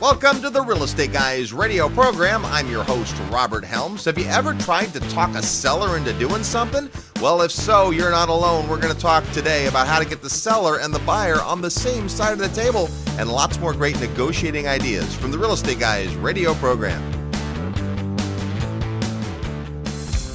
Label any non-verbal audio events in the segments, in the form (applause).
Welcome to the Real Estate Guys radio program. I'm your host, Robert Helms. Have you ever tried to talk a seller into doing something? Well, if so, you're not alone. We're going to talk today about how to get the seller and the buyer on the same side of the table and lots more great negotiating ideas from the Real Estate Guys radio program.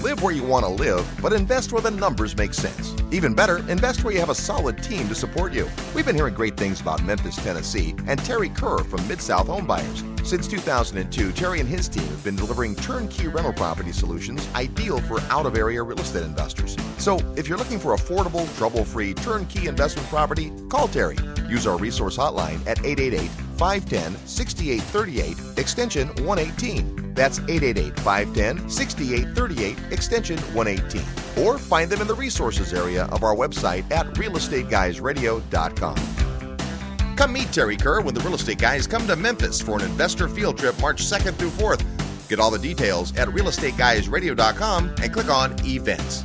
Live where you want to live, but invest where the numbers make sense. Even better, invest where you have a solid team to support you. We've been hearing great things about Memphis, Tennessee, and Terry Kerr from Mid South Homebuyers. Since 2002, Terry and his team have been delivering turnkey rental property solutions ideal for out of area real estate investors. So, if you're looking for affordable, trouble free, turnkey investment property, call Terry. Use our resource hotline at 888 510 6838, extension 118. That's 888 510 6838, extension 118. Or find them in the resources area of our website at realestateguysradio.com. Come meet Terry Kerr when the real estate guys come to Memphis for an investor field trip March 2nd through 4th. Get all the details at realestateguysradio.com and click on events.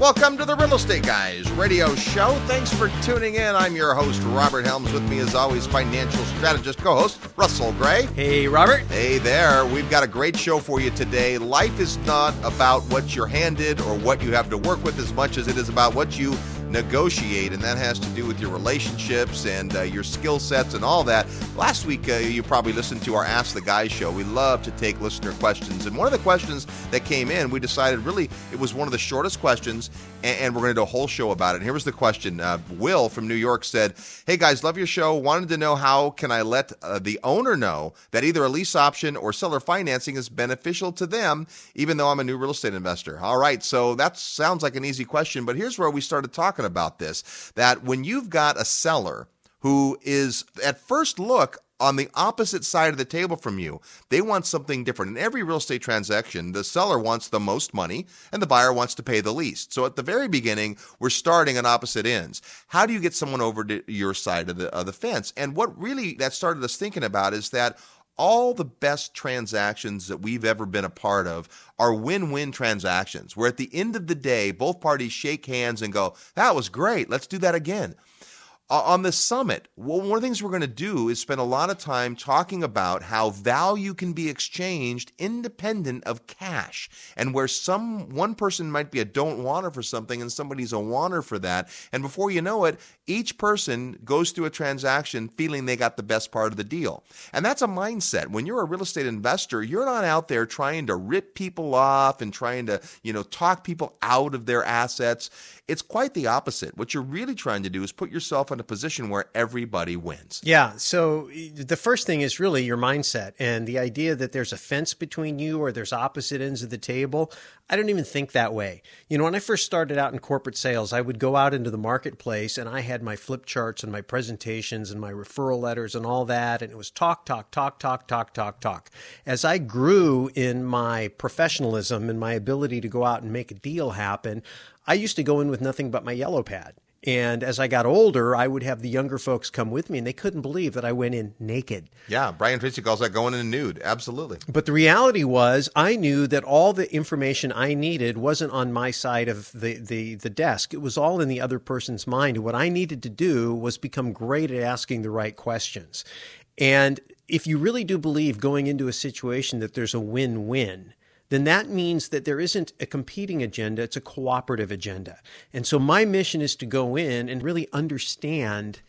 Welcome to the Real Estate Guys radio show. Thanks for tuning in. I'm your host, Robert Helms. With me, as always, financial strategist co host, Russell Gray. Hey, Robert. Hey there. We've got a great show for you today. Life is not about what you're handed or what you have to work with as much as it is about what you negotiate, and that has to do with your relationships and uh, your skill sets and all that. Last week, uh, you probably listened to our Ask the Guys show. We love to take listener questions, and one of the questions that came in, we decided really it was one of the shortest questions, and, and we're going to do a whole show about it. And here was the question: uh, Will from New York said, "Hey guys, love your show. Wanted to know how can I let uh, the owner know that either a lease option or seller financing is beneficial to them, even though I'm a new real estate investor." All right, so that sounds like an easy question, but here's where we started talking talking about this that when you've got a seller who is at first look on the opposite side of the table from you. They want something different. In every real estate transaction, the seller wants the most money and the buyer wants to pay the least. So at the very beginning, we're starting on opposite ends. How do you get someone over to your side of the, of the fence? And what really that started us thinking about is that all the best transactions that we've ever been a part of are win win transactions where at the end of the day, both parties shake hands and go, That was great. Let's do that again Uh, on the summit, one of the things we're going to do is spend a lot of time talking about how value can be exchanged independent of cash, and where some one person might be a don't wanter for something and somebody's a wanter for that, and before you know it, each person goes through a transaction feeling they got the best part of the deal, and that's a mindset. When you're a real estate investor, you're not out there trying to rip people off and trying to you know talk people out of their assets. It's quite the opposite. What you're really trying to do is put yourself in a position where everybody wins. Yeah. So the first thing is really your mindset and the idea that there's a fence between you or there's opposite ends of the table. I don't even think that way. You know, when I first started out in corporate sales, I would go out into the marketplace and I had my flip charts and my presentations and my referral letters and all that. And it was talk, talk, talk, talk, talk, talk, talk. As I grew in my professionalism and my ability to go out and make a deal happen, I used to go in with nothing but my yellow pad. And as I got older, I would have the younger folks come with me, and they couldn't believe that I went in naked. Yeah, Brian Tracy calls that going in nude. Absolutely. But the reality was, I knew that all the information I needed wasn't on my side of the, the, the desk. It was all in the other person's mind. And what I needed to do was become great at asking the right questions. And if you really do believe going into a situation that there's a win win, then that means that there isn't a competing agenda, it's a cooperative agenda. And so my mission is to go in and really understand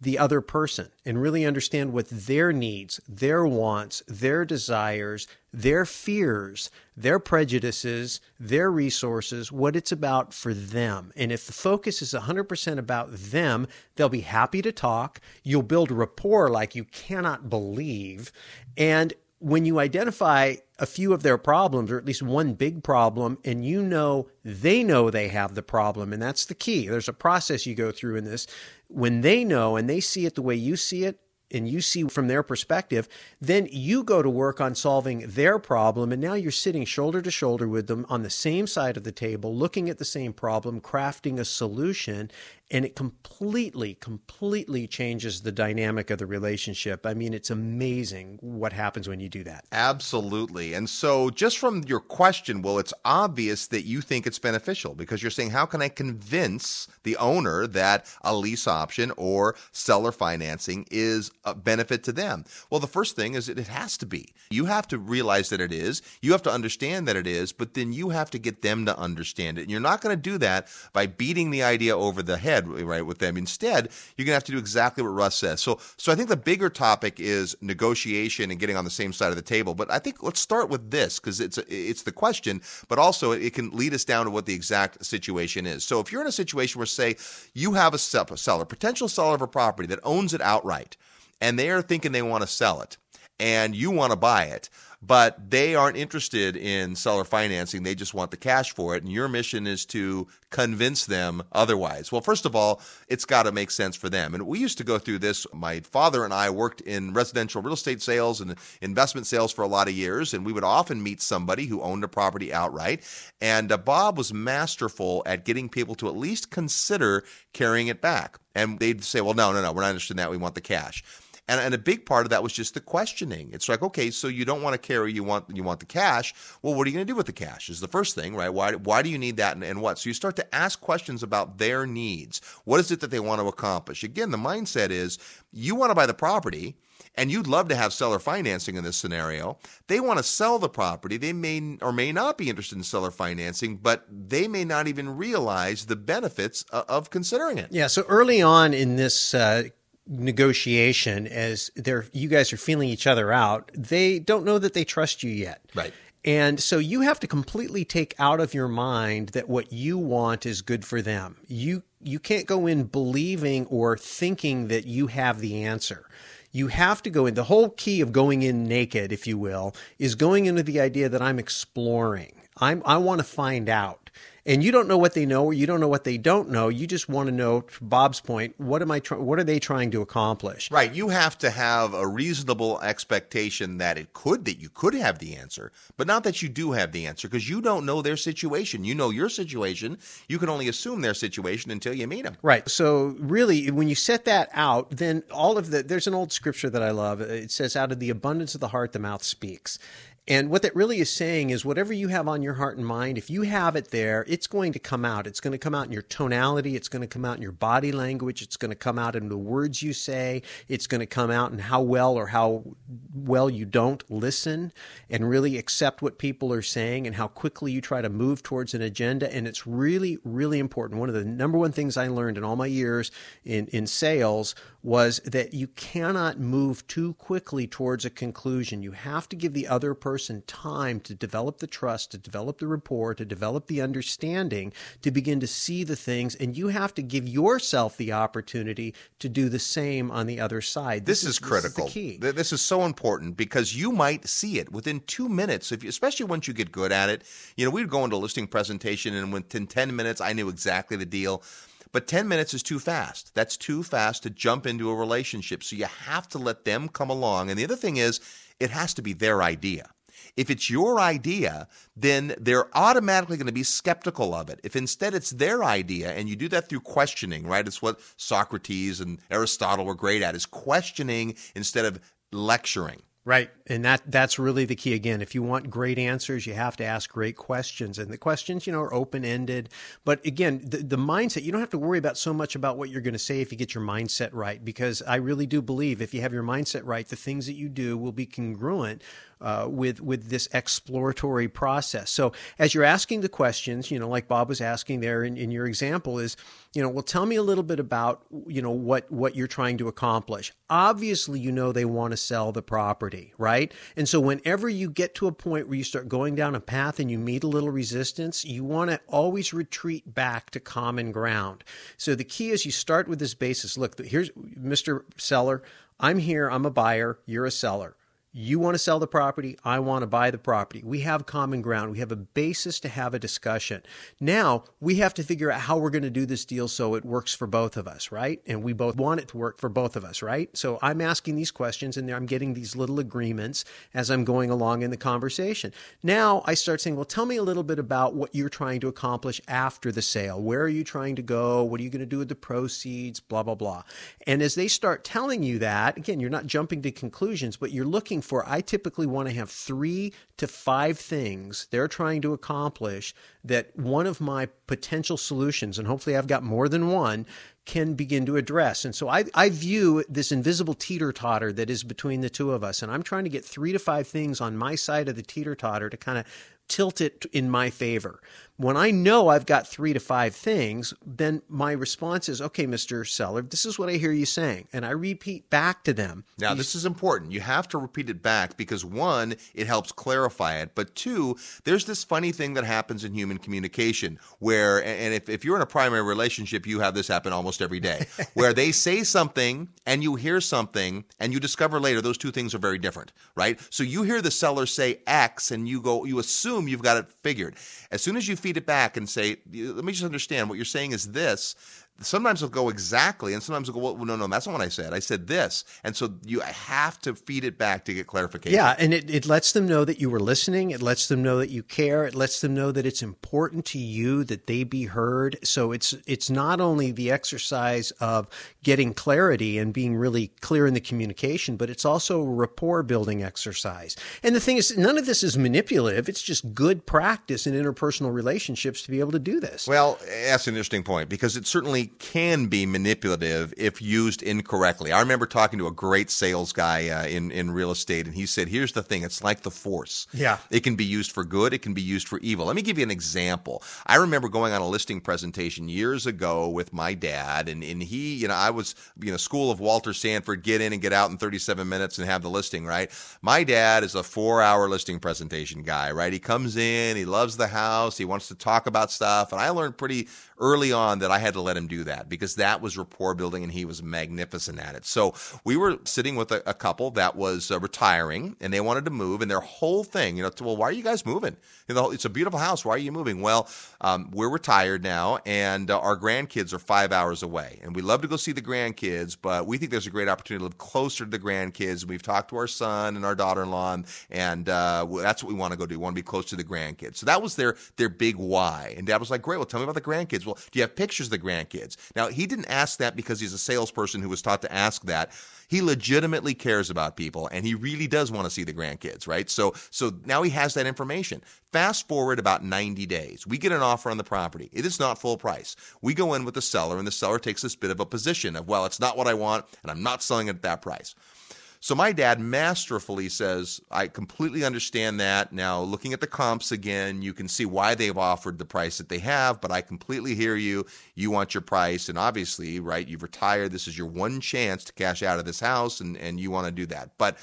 the other person and really understand what their needs, their wants, their desires, their fears, their prejudices, their resources, what it's about for them. And if the focus is 100% about them, they'll be happy to talk. You'll build rapport like you cannot believe. And when you identify a few of their problems, or at least one big problem, and you know they know they have the problem, and that's the key. There's a process you go through in this. When they know and they see it the way you see it, and you see from their perspective, then you go to work on solving their problem. And now you're sitting shoulder to shoulder with them on the same side of the table, looking at the same problem, crafting a solution. And it completely, completely changes the dynamic of the relationship. I mean, it's amazing what happens when you do that. Absolutely. And so, just from your question, well, it's obvious that you think it's beneficial because you're saying, how can I convince the owner that a lease option or seller financing is a benefit to them? Well, the first thing is it has to be. You have to realize that it is, you have to understand that it is, but then you have to get them to understand it. And you're not going to do that by beating the idea over the head, right, with them. Instead, you're going to have to do exactly what Russ says. So, so I think the bigger topic is negotiation and getting on the same side of the table. But I think let's start with this because it's it's the question, but also it can lead us down to what the exact situation is. So, if you're in a situation where, say, you have a seller, potential seller of a property that owns it outright, and they are thinking they want to sell it, and you want to buy it but they aren't interested in seller financing. They just want the cash for it. And your mission is to convince them otherwise. Well, first of all, it's got to make sense for them. And we used to go through this. My father and I worked in residential real estate sales and investment sales for a lot of years. And we would often meet somebody who owned a property outright. And uh, Bob was masterful at getting people to at least consider carrying it back. And they'd say, well, no, no, no, we're not interested in that. We want the cash. And, and a big part of that was just the questioning. It's like, okay, so you don't want to carry, you want you want the cash. Well, what are you going to do with the cash? Is the first thing, right? Why why do you need that, and, and what? So you start to ask questions about their needs. What is it that they want to accomplish? Again, the mindset is you want to buy the property and you'd love to have seller financing in this scenario. They want to sell the property. They may or may not be interested in seller financing, but they may not even realize the benefits of considering it. Yeah. So early on in this uh, negotiation as they're you guys are feeling each other out they don't know that they trust you yet. Right. And so you have to completely take out of your mind that what you want is good for them. You you can't go in believing or thinking that you have the answer. You have to go in. The whole key of going in naked if you will is going into the idea that i'm exploring. I'm i want to find out and you don't know what they know or you don't know what they don't know. You just want to know, to Bob's point, what am I? Try- what are they trying to accomplish? Right. You have to have a reasonable expectation that it could that you could have the answer, but not that you do have the answer because you don't know their situation. You know your situation. You can only assume their situation until you meet them. Right. So really, when you set that out, then all of the there's an old scripture that I love. It says, "Out of the abundance of the heart, the mouth speaks." And what that really is saying is whatever you have on your heart and mind, if you have it there, it's going to come out. It's going to come out in your tonality. It's going to come out in your body language. It's going to come out in the words you say. It's going to come out in how well or how well you don't listen and really accept what people are saying and how quickly you try to move towards an agenda. And it's really, really important. One of the number one things I learned in all my years in, in sales was that you cannot move too quickly towards a conclusion. You have to give the other person time to develop the trust, to develop the rapport, to develop the understanding, to begin to see the things. And you have to give yourself the opportunity to do the same on the other side. This, this is, is, critical. This is, this is so important because you might see it within two minutes, if you, especially once you get good at it. You know, we'd go into a listing presentation, and within 10 minutes, I knew exactly the deal. But 10 minutes is too fast. That's too fast to jump into a relationship. So you have to let them come along. And the other thing is, it has to be their idea. If it's your idea, then they're automatically going to be skeptical of it. If instead it's their idea, and you do that through questioning, right? It's what Socrates and Aristotle were great at, is questioning instead of lecturing. Right. And that that's really the key again. If you want great answers, you have to ask great questions. And the questions, you know, are open-ended. But again, the, the mindset, you don't have to worry about so much about what you're going to say if you get your mindset right because I really do believe if you have your mindset right, the things that you do will be congruent uh, with with this exploratory process. So as you're asking the questions, you know, like Bob was asking there in, in your example, is you know, well, tell me a little bit about you know what what you're trying to accomplish. Obviously, you know they want to sell the property, right? And so whenever you get to a point where you start going down a path and you meet a little resistance, you want to always retreat back to common ground. So the key is you start with this basis. Look, here's Mr. Seller. I'm here. I'm a buyer. You're a seller You want to sell the property. I want to buy the property. We have common ground. We have a basis to have a discussion. Now we have to figure out how we're going to do this deal so it works for both of us, right? And we both want it to work for both of us, right? So I'm asking these questions and I'm getting these little agreements as I'm going along in the conversation. Now I start saying, well, tell me a little bit about what you're trying to accomplish after the sale. Where are you trying to go? What are you going to do with the proceeds? Blah, blah, blah. And as they start telling you that, again, you're not jumping to conclusions, but you're looking for, I typically want to have three to five things they're trying to accomplish that one of my potential solutions, and hopefully I've got more than one, can begin to address. And so I, I view this invisible teeter totter that is between the two of us. And I'm trying to get three to five things on my side of the teeter totter to kind of tilt it in my favor. When I know I've got three to five things, then my response is, okay, Mr. Seller, this is what I hear you saying. And I repeat back to them. Now, these- this is important. You have to repeat it back because one, it helps clarify it. But two, there's this funny thing that happens in human communication where, and if, if you're in a primary relationship, you have this happen almost every day, (laughs) where they say something and you hear something and you discover later those two things are very different, right? So you hear the seller say X and you go, you assume you've got it figured. As soon as you feed it back and say, let me just understand. What you're saying is this, sometimes it'll go exactly and sometimes it'll go well, no no that's not what i said i said this and so you have to feed it back to get clarification Yeah, and it, it lets them know that you were listening. It lets them know that you care. It lets them know that it's important to you that they be heard. So it's it's not only the exercise of getting clarity and being really clear in the communication, but it's also a rapport building exercise. And the thing is, none of this is manipulative. It's just good practice in interpersonal relationships to be able to do this. Well, that's an interesting point because it certainly can be manipulative if used incorrectly. I remember talking to a great sales guy uh, in in real estate, and he said, "Here's the thing: it's like the force. Yeah. it can be used for good, it can be used for evil." Let me give you an example. I remember going on a listing presentation years ago with my dad, and and he, you know, I was, you know, School of Walter Sanford, get in and get out in 37 minutes and have the listing. Right. My dad is a four-hour listing presentation guy. Right. He comes in, he loves the house, he wants to talk about stuff, and I learned pretty early on that I had to let him do that because that was rapport building and he was magnificent at it. So we were sitting with a, a couple that was uh, retiring and they wanted to move and their whole thing, you know, well, why are you guys moving? You know, it's a beautiful house. Why are you moving? Well, um, we're retired now and uh, our grandkids are five hours away and we love to go see the grandkids, but we think there's a great opportunity to live closer to the grandkids. We've talked to our son and our daughter-in-law and uh, that's what we want to go do. We want to be close to the grandkids. So that was their, their big why. And dad was like, great. Well, tell me about the grandkids. Well, do you have pictures of the grandkids? Now, he didn't ask that because he's a salesperson who was taught to ask that. He legitimately cares about people and he really does want to see the grandkids, right? So so now he has that information. Fast forward about 90 days. We get an offer on the property. It is not full price. We go in with the seller and the seller takes this bit of a position of, well, it's not what I want and I'm not selling it at that price. So my dad masterfully says, I completely understand that. Now, looking at the comps again, you can see why they've offered the price that they have, but I completely hear you. You want your price. And obviously, right, you've retired. This is your one chance to cash out of this house, and, and you want to do that. But,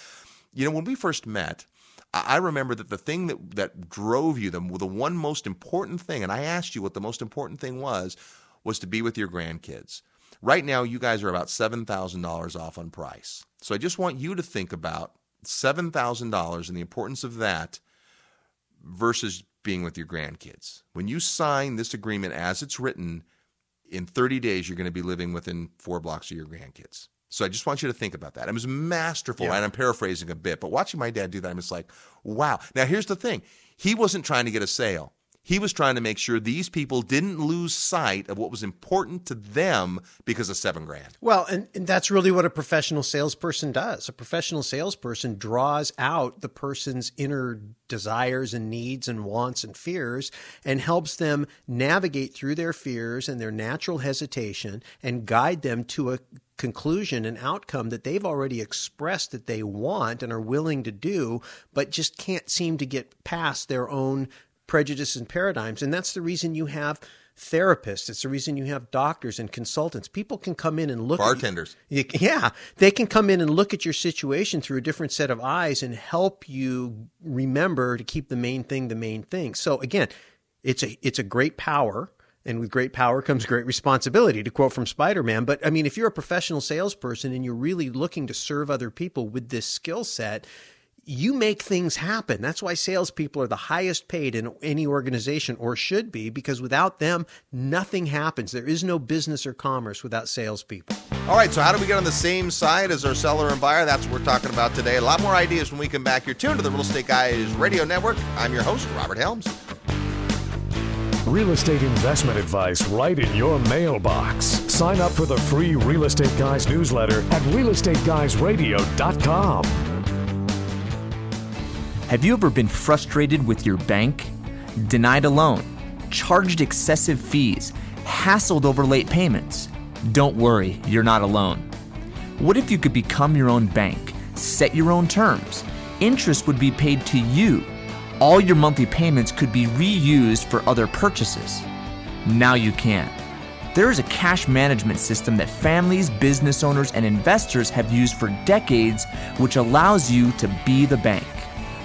you know, when we first met, I remember that the thing that, that drove you, the, the one most important thing, and I asked you what the most important thing was, was to be with your grandkids. Right now, you guys are about $7,000 off on price. So I just want you to think about $7,000 and the importance of that versus being with your grandkids. When you sign this agreement as it's written, in 30 days, you're going to be living within four blocks of your grandkids. So I just want you to think about that. It was masterful, Yeah. and I'm paraphrasing a bit, but watching my dad do that, I'm just like, wow. Now, here's the thing he wasn't trying to get a sale. He was trying to make sure these people didn't lose sight of what was important to them because of seven grand. Well, and, and that's really what a professional salesperson does. A professional salesperson draws out the person's inner desires and needs and wants and fears and helps them navigate through their fears and their natural hesitation and guide them to a conclusion and outcome that they've already expressed that they want and are willing to do, but just can't seem to get past their own prejudice and paradigms. And that's the reason you have therapists. It's the reason you have doctors and consultants. People can come in and look Bartenders. At. Yeah, they can come in and look at your situation through a different set of eyes and help you remember to keep the main thing the main thing. So again, it's a it's a great power. And with great power comes great responsibility, to quote from Spider Man. But I mean, if you're a professional salesperson and you're really looking to serve other people with this skill set, you make things happen. That's why salespeople are the highest paid in any organization or should be, because without them, nothing happens. There is no business or commerce without salespeople. All right, so how do we get on the same side as our seller and buyer? That's what we're talking about today. A lot more ideas when we come back. You're tuned to the Real Estate Guys Radio Network. I'm your host, Robert Helms. Real estate investment advice right in your mailbox. Sign up for the free Real Estate Guys newsletter at realestateguysradio.com. Have you ever been frustrated with your bank? Denied a loan, charged excessive fees, hassled over late payments? Don't worry, you're not alone. What if you could become your own bank, set your own terms? Interest would be paid to you all your monthly payments could be reused for other purchases. Now you can. There is a cash management system that families, business owners, and investors have used for decades, which allows you to be the bank.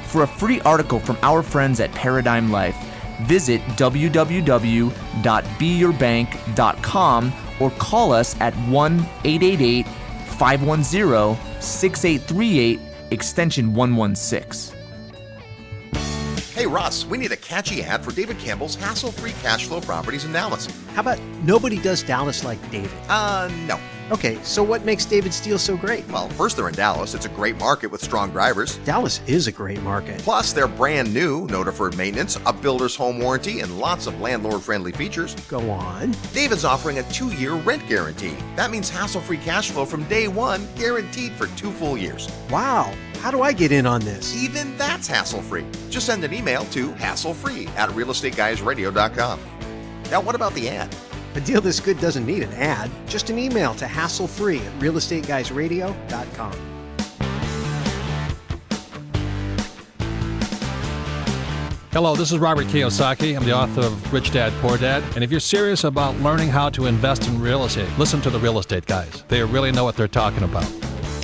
For a free article from our friends at Paradigm Life, visit www.beyourbank.com or call us at 1 888 510 6838, extension 116. Hey, Russ, we need a catchy ad for David Campbell's hassle free cash flow properties in Dallas. How about nobody does Dallas like David? Uh, no. Okay, so what makes David Steele so great? Well, first, they're in Dallas. It's a great market with strong drivers. Dallas is a great market. Plus, they're brand new, no deferred maintenance, a builder's home warranty, and lots of landlord friendly features. Go on. David's offering a two year rent guarantee. That means hassle free cash flow from day one, guaranteed for two full years. Wow. How do I get in on this? Even that's hassle free. Just send an email to hasslefree at realestateguysradio.com. Now, what about the ad? A deal this good doesn't need an ad, just an email to hasslefree at realestateguysradio.com. Hello, this is Robert Kiyosaki. I'm the author of Rich Dad Poor Dad. And if you're serious about learning how to invest in real estate, listen to the real estate guys. They really know what they're talking about.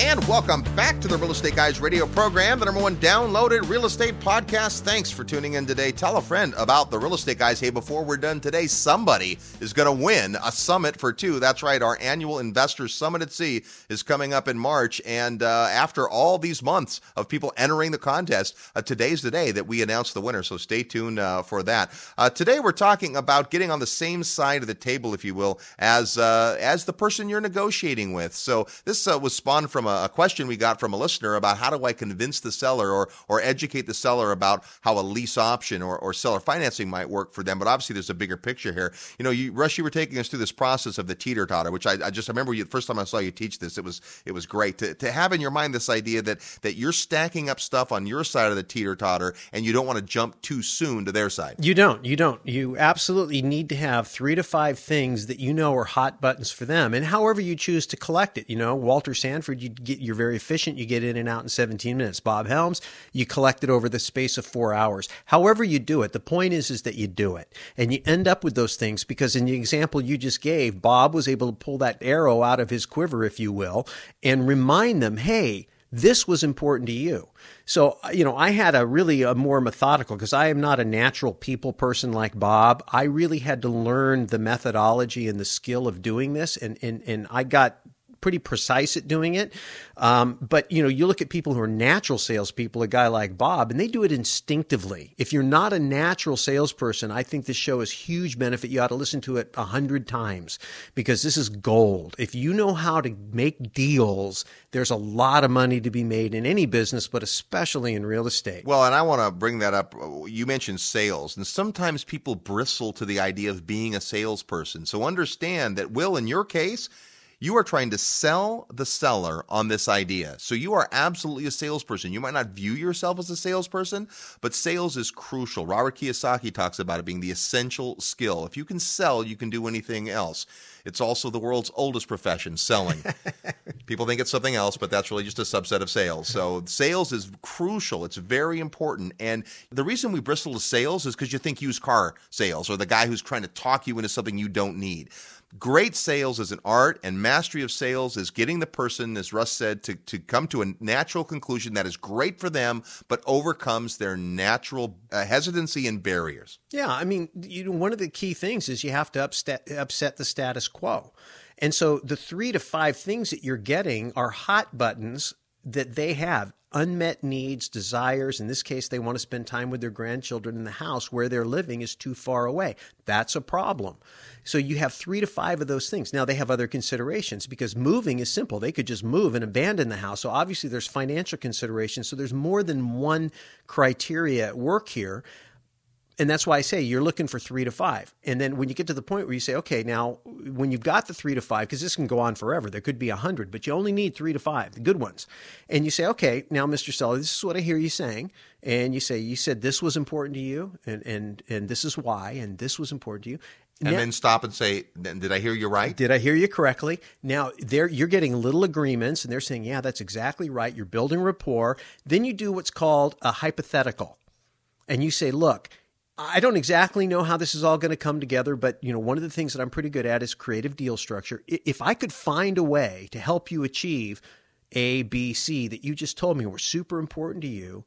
And welcome back to the Real Estate Guys radio program, the number one downloaded real estate podcast. Thanks for tuning in today. Tell a friend about the Real Estate Guys. Hey, before we're done today, somebody is going to win a summit for two. That's right. Our annual Investors Summit at Sea is coming up in March. And uh, after all these months of people entering the contest, uh, today's the day that we announce the winner. So stay tuned uh, for that. Uh, today, we're talking about getting on the same side of the table, if you will, as uh, as the person you're negotiating with. So this uh, was spawned from a a, question we got from a listener about how do I convince the seller or or educate the seller about how a lease option or, or seller financing might work for them. But obviously, there's a bigger picture here. You know, you, Russ, you were taking us through this process of the teeter totter, which I, I just remember you, the first time I saw you teach this. It was it was great to, to have in your mind this idea that that you're stacking up stuff on your side of the teeter totter, and you don't want to jump too soon to their side. You don't. You don't. You absolutely need to have three to five things that you know are hot buttons for them, and however you choose to collect it. You know, Walter Sanford, you get you're very efficient. You get in and out in 17 minutes. Bob Helms, you collect it over the space of four hours. However you do it, the point is is that you do it, and you end up with those things because in the example you just gave, Bob was able to pull that arrow out of his quiver, if you will, and remind them, hey. This was important to you. So, you know, I had a really a more methodical because I am not a natural people person like Bob. I really had to learn the methodology and the skill of doing this. And, and, and I got pretty precise at doing it. Um, but you know, you look at people who are natural salespeople, a guy like Bob, and they do it instinctively. If you're not a natural salesperson, I think this show is huge benefit. You ought to listen to it a hundred times because this is gold. If you know how to make deals, there's a lot of money to be made in any business, but especially in real estate. Well, and I want to bring that up. You mentioned sales, and sometimes people bristle to the idea of being a salesperson. So understand that, Will, in your case, you are trying to sell the seller on this idea. So you are absolutely a salesperson. You might not view yourself as a salesperson, but sales is crucial. Robert Kiyosaki talks about it being the essential skill. If you can sell, you can do anything else. It's also the world's oldest profession, selling. (laughs) People think it's something else, but that's really just a subset of sales. So sales is crucial. It's very important. And the reason we bristle to sales is because you think used car sales or the guy who's trying to talk you into something you don't need. Great sales is an art, and mastery of sales is getting the person, as Russ said, to, to come to a natural conclusion that is great for them, but overcomes their natural uh, hesitancy and barriers. Yeah, I mean, you know, one of the key things is you have to upset, upset the status quo. And so the three to five things that you're getting are hot buttons that they have unmet needs, desires. In this case, they want to spend time with their grandchildren in the house where they're living is too far away. That's a problem. So you have three to five of those things. Now they have other considerations because moving is simple. They could just move and abandon the house. So obviously there's financial considerations. So there's more than one criteria at work here and that's why I say you're looking for three to five. And then when you get to the point where you say, okay, now when you've got the three to five, because this can go on forever, there could be a hundred, but you only need three to five, the good ones. And you say, okay, now, Mr. Seller, this is what I hear you saying. And you say, you said this was important to you, and and and this is why, and this was important to you. And now, then stop and say, "Did I hear you right? Did I hear you correctly?" Now, there you're getting little agreements, and they're saying, "Yeah, that's exactly right." You're building rapport. Then you do what's called a hypothetical, and you say, "Look, I don't exactly know how this is all going to come together, but you know, one of the things that I'm pretty good at is creative deal structure. If I could find a way to help you achieve A, B, C that you just told me were super important to you,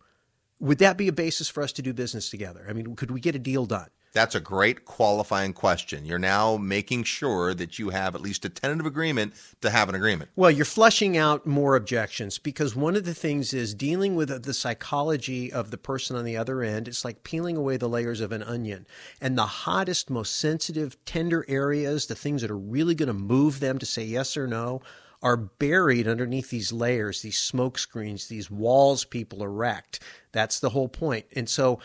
would that be a basis for us to do business together? I mean, could we get a deal done? That's a great qualifying question. You're now making sure that you have at least a tentative agreement to have an agreement. Well, you're flushing out more objections because one of the things is dealing with the psychology of the person on the other end. It's like peeling away the layers of an onion. And the hottest, most sensitive, tender areas, the things that are really going to move them to say yes or no, are buried underneath these layers, these smoke screens, these walls people erect. That's the whole point. And so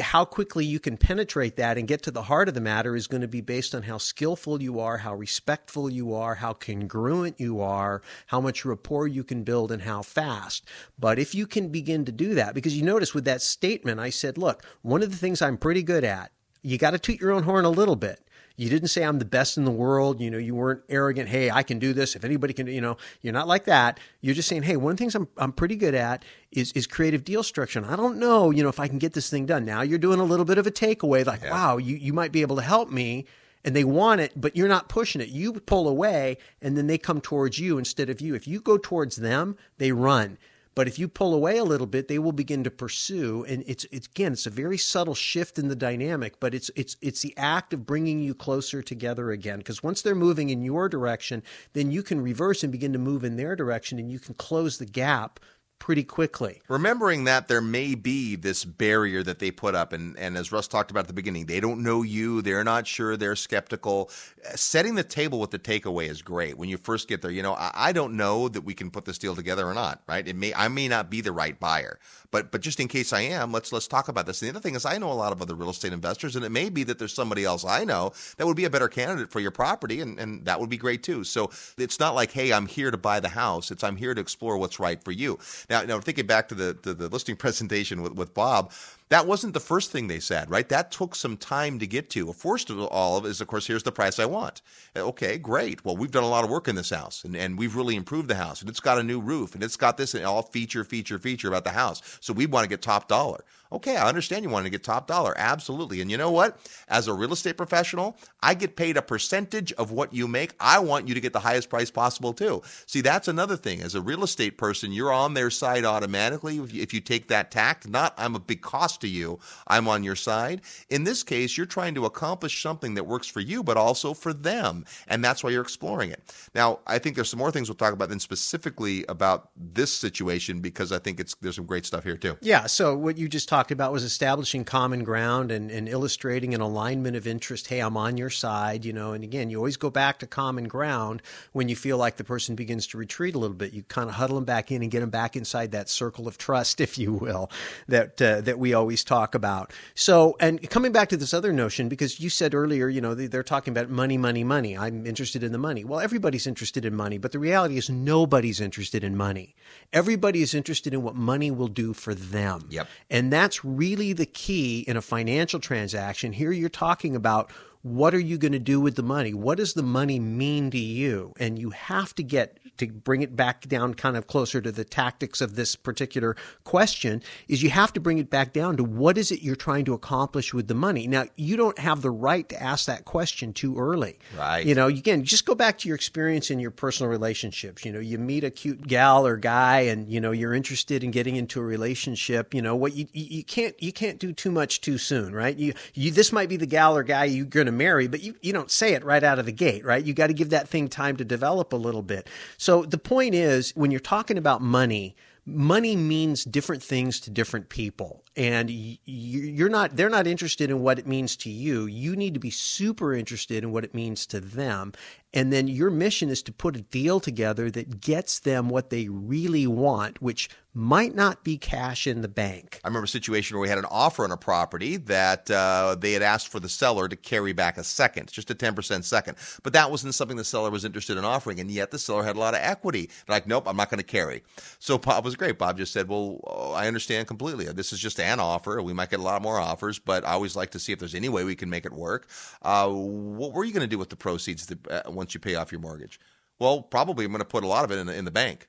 how quickly you can penetrate that and get to the heart of the matter is going to be based on how skillful you are, how respectful you are, how congruent you are, how much rapport you can build, and how fast. But if you can begin to do that, because you notice with that statement, I said, look, one of the things I'm pretty good at, you got to toot your own horn a little bit. You didn't say I'm the best in the world. You know, you weren't arrogant. Hey, I can do this. If anybody can, you know, you're not like that. You're just saying, hey, one of the things I'm I'm pretty good at is is creative deal structure. And I don't know, you know, if I can get this thing done. Now you're doing a little bit of a takeaway, like, yeah. wow, you you might be able to help me. And they want it, but you're not pushing it. You pull away, and then they come towards you instead of you. If you go towards them, they run. But if you pull away a little bit, they will begin to pursue. And it's, it's again, it's a very subtle shift in the dynamic, but it's it's it's the act of bringing you closer together again. Because once they're moving in your direction, then you can reverse and begin to move in their direction, and you can close the gap pretty quickly. Remembering that there may be this barrier that they put up, and, and as Russ talked about at the beginning, they don't know you, they're not sure, they're skeptical. Setting the table with the takeaway is great when you first get there. You know, I, I don't know that we can put this deal together or not, right? It may I may not be the right buyer, but but just in case I am, let's let's talk about this. And the other thing is, I know a lot of other real estate investors, and it may be that there's somebody else I know that would be a better candidate for your property, and, and that would be great too. So it's not like, hey, I'm here to buy the house. It's I'm here to explore what's right for you. Now, now thinking back to the to the listing presentation with, with Bob, that wasn't the first thing they said, right? That took some time to get to. First of all, is of course, here's the price I want. Uh, okay, great. Well, we've done a lot of work in this house, and, and we've really improved the house, and it's got a new roof, and it's got this and all feature, feature, feature about the house. So we want to get top dollar. Okay, I understand you want to get top dollar. Absolutely. And you know what? As a real estate professional, I get paid a percentage of what you make. I want you to get the highest price possible too. See, that's another thing. As a real estate person, you're on their side automatically if you, if you take that tact. Not I'm a big cost to you, I'm on your side. In this case, you're trying to accomplish something that works for you, but also for them. And that's why you're exploring it. Now, I think there's some more things we'll talk about then specifically about this situation because I think it's there's some great stuff here too. Yeah. So what you just talked about was establishing common ground and, and illustrating an alignment of interest. Hey, I'm on your side, you know. And again, you always go back to common ground when you feel like the person begins to retreat a little bit. You kind of huddle them back in and get them back inside that circle of trust, (laughs) if you will, that uh, that we always talk about. So, and coming back to this other notion, because you said earlier, you know, they're talking about money, money, money. I'm interested in the money. Well, everybody's interested in money, but the reality is nobody's interested in money. Everybody is interested in what money will do for them. Yep. And that's really the key in a financial transaction. Here you're talking about what are you going to do with the money? What does the money mean to you? And you have to get to bring it back down kind of closer to the tactics of this particular question is you have to bring it back down to what is it you're trying to accomplish with the money. Now, you don't have the right to ask that question too early. Right. You know, again, just go back to your experience in your personal relationships. You know, you meet a cute gal or guy and, you know, you're interested in getting into a relationship, you know, what you, you can't, you can't do too much too soon, right? You, you, this might be the gal or guy you're going to marry, but you, you don't say it right out of the gate, right? You got to give that thing time to develop a little bit. So the point is, when you're talking about money, money means different things to different people and you're not they're not interested in what it means to you you need to be super interested in what it means to them and then your mission is to put a deal together that gets them what they really want which might not be cash in the bank. I remember a situation where we had an offer on a property that uh, they had asked for the seller to carry back a second, just a 10% second. But that wasn't something the seller was interested in offering. And yet the seller had a lot of equity. They're like, nope, I'm not going to carry. So Bob was great. Bob just said, well, I understand completely. This is just an offer. We might get a lot more offers, but I always like to see if there's any way we can make it work. Uh, what were you going to do with the proceeds that, uh, once you pay off your mortgage? Well, probably I'm going to put a lot of it in the, in the bank.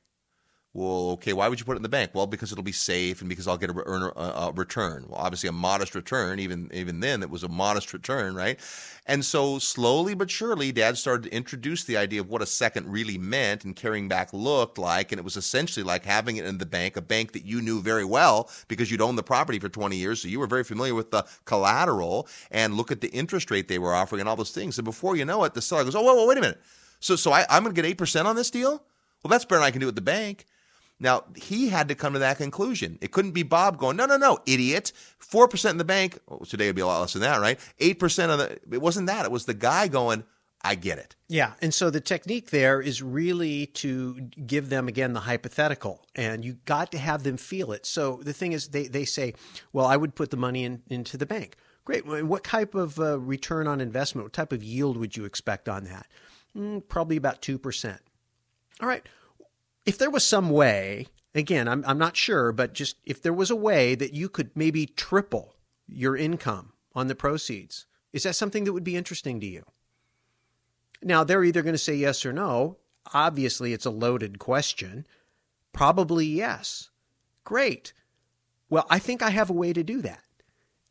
Well, okay, why would you put it in the bank? Well, because it'll be safe and because I'll get a, a, a, return. Well, obviously a modest return. Even even then, it was a modest return, right? And so slowly but surely, Dad started to introduce the idea of what a second really meant and carrying back looked like, and it was essentially like having it in the bank, a bank that you knew very well because you'd owned the property for 20 years, so you were very familiar with the collateral and look at the interest rate they were offering and all those things. And before you know it, the seller goes, "Oh, wait, wait a minute. So so I, I'm going to get eight percent on this deal." Well, that's better than I can do at the bank. Now, he had to come to that conclusion. It couldn't be Bob going, no, no, no, idiot. 4% in the bank. Oh, today would be a lot less than that, right? 8% of the, it wasn't that. It was the guy going, I get it. Yeah. And so the technique there is really to give them, again, the hypothetical. And you got to have them feel it. So the thing is, they, they say, well, I would put the money in, into the bank. Great. What type of uh, return on investment, what type of yield would you expect on that? Mm, probably about 2%. All right if there was some way, again, I'm, I'm not sure, but just if there was a way that you could maybe triple your income on the proceeds, is that something that would be interesting to you? Now, they're either going to say yes or no. Obviously, it's a loaded question. Probably yes. Great. Well, I think I have a way to do that.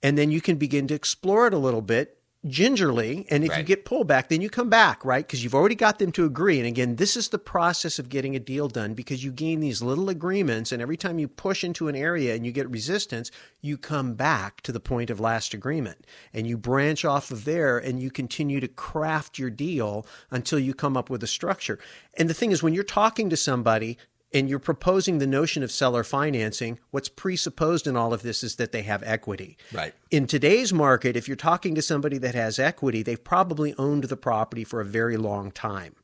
And then you can begin to explore it a little bit gingerly and if right. you get pullback then you come back right? Because you've already got them to agree. And again this is the process of getting a deal done because you gain these little agreements and every time you push into an area and you get resistance you come back to the point of last agreement. And you branch off of there and you continue to craft your deal until you come up with a structure. And the thing is when you're talking to somebody and you're proposing the notion of seller financing, what's presupposed in all of this is that they have equity. Right. In today's market, if you're talking to somebody that has equity, they've probably owned the property for a very long time.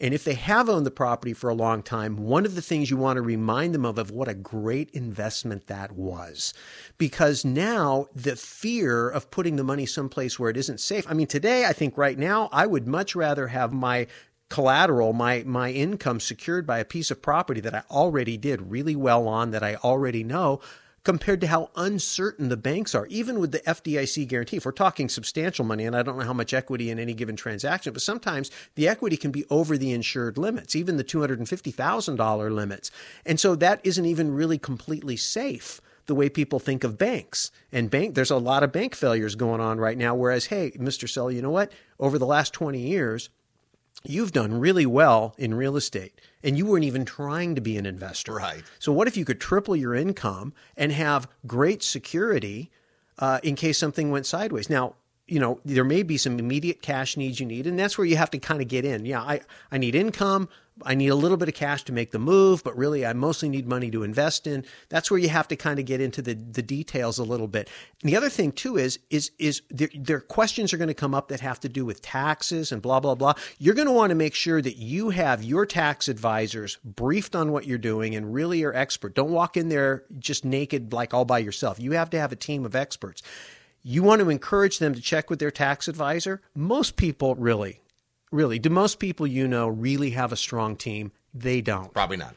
And if they have owned the property for a long time, one of the things you want to remind them of of what a great investment that was. Because now the fear of putting the money someplace where it isn't safe. I mean, today, I think right now, I would much rather have my collateral, my my income secured by a piece of property that I already did really well on, that I already know, compared to how uncertain the banks are, even with the FDIC guarantee. If we're talking substantial money, and I don't know how much equity in any given transaction, but sometimes the equity can be over the insured limits, even the $250,000 limits. And so that isn't even really completely safe the way people think of banks. And bank, there's a lot of bank failures going on right now. Whereas, hey, Mr. Seller, you know what? Over the last 20 years, you've done really well in real estate and you weren't even trying to be an investor. Right. So, what if you could triple your income and have great security uh, in case something went sideways? Now, you know, there may be some immediate cash needs you need, and that's where you have to kind of get in. Yeah, I, I need income. I need a little bit of cash to make the move, but really I mostly need money to invest in. That's where you have to kind of get into the, the details a little bit. And the other thing too is, is, is there, there questions are going to come up that have to do with taxes and blah, blah, blah. You're going to want to make sure that you have your tax advisors briefed on what you're doing and really are expert. Don't walk in there just naked, like all by yourself. You have to have a team of experts. You want to encourage them to check with their tax advisor. Most people really, really, do most people you know really have a strong team? They don't. Probably not.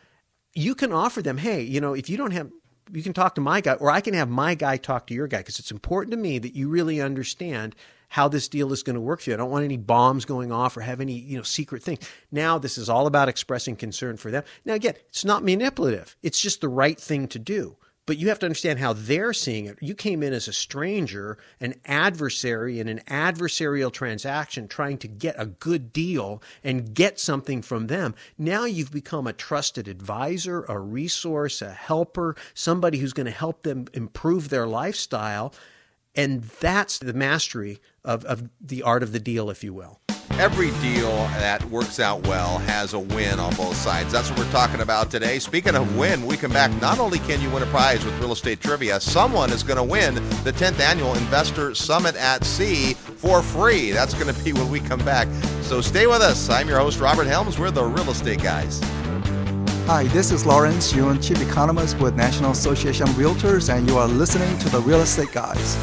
You can offer them, hey, you know, if you don't have, you can talk to my guy, or I can have my guy talk to your guy because it's important to me that you really understand how this deal is going to work for you. I don't want any bombs going off or have any, you know, secret thing. Now this is all about expressing concern for them. Now again, it's not manipulative. It's just the right thing to do but you have to understand how they're seeing it. You came in as a stranger, an adversary in an adversarial transaction, trying to get a good deal and get something from them. Now you've become a trusted advisor, a resource, a helper, somebody who's going to help them improve their lifestyle. And that's the mastery of, of the art of the deal, if you will. Every deal that works out well has a win on both sides. That's what we're talking about today. Speaking of win, we come back. Not only can you win a prize with real estate trivia, someone is going to win the 10th annual Investor Summit at Sea for free. That's going to be when we come back. So stay with us. I'm your host, Robert Helms. We're the Real Estate Guys. Hi, this is Lawrence Yun, Chief Economist with National Association of Realtors, and you are listening to the Real Estate Guys.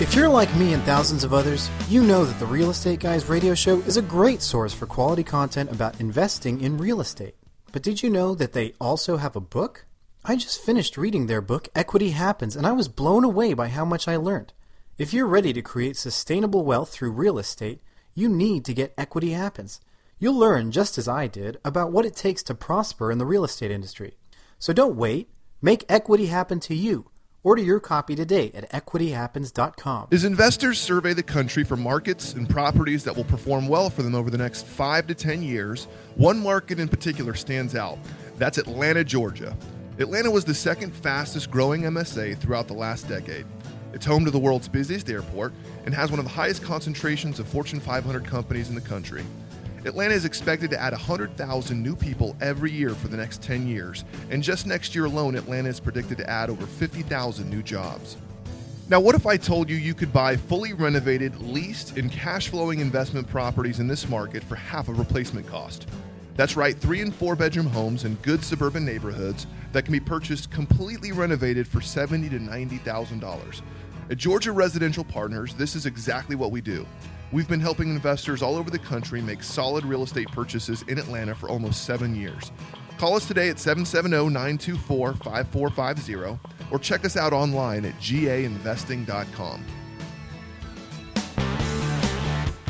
If you're like me and thousands of others, you know that the Real Estate Guys radio show is a great source for quality content about investing in real estate. But did you know that they also have a book? I just finished reading their book, Equity Happens, and I was blown away by how much I learned. If you're ready to create sustainable wealth through real estate, you need to get Equity Happens. You'll learn, just as I did, about what it takes to prosper in the real estate industry. So don't wait. Make equity happen to you. Order your copy today at equityhappens.com. As investors survey the country for markets and properties that will perform well for them over the next five to 10 years, one market in particular stands out. That's Atlanta, Georgia. Atlanta was the second fastest growing MSA throughout the last decade. It's home to the world's busiest airport and has one of the highest concentrations of Fortune 500 companies in the country. Atlanta is expected to add 100,000 new people every year for the next 10 years, and just next year alone, Atlanta is predicted to add over 50,000 new jobs. Now, what if I told you you could buy fully renovated, leased, and cash flowing investment properties in this market for half of replacement cost? That's right, three and four bedroom homes in good suburban neighborhoods that can be purchased completely renovated for $70 to $90,000. At Georgia Residential Partners, this is exactly what we do. We've been helping investors all over the country make solid real estate purchases in Atlanta for almost seven years. Call us today at 770 924 5450 or check us out online at gainvesting.com.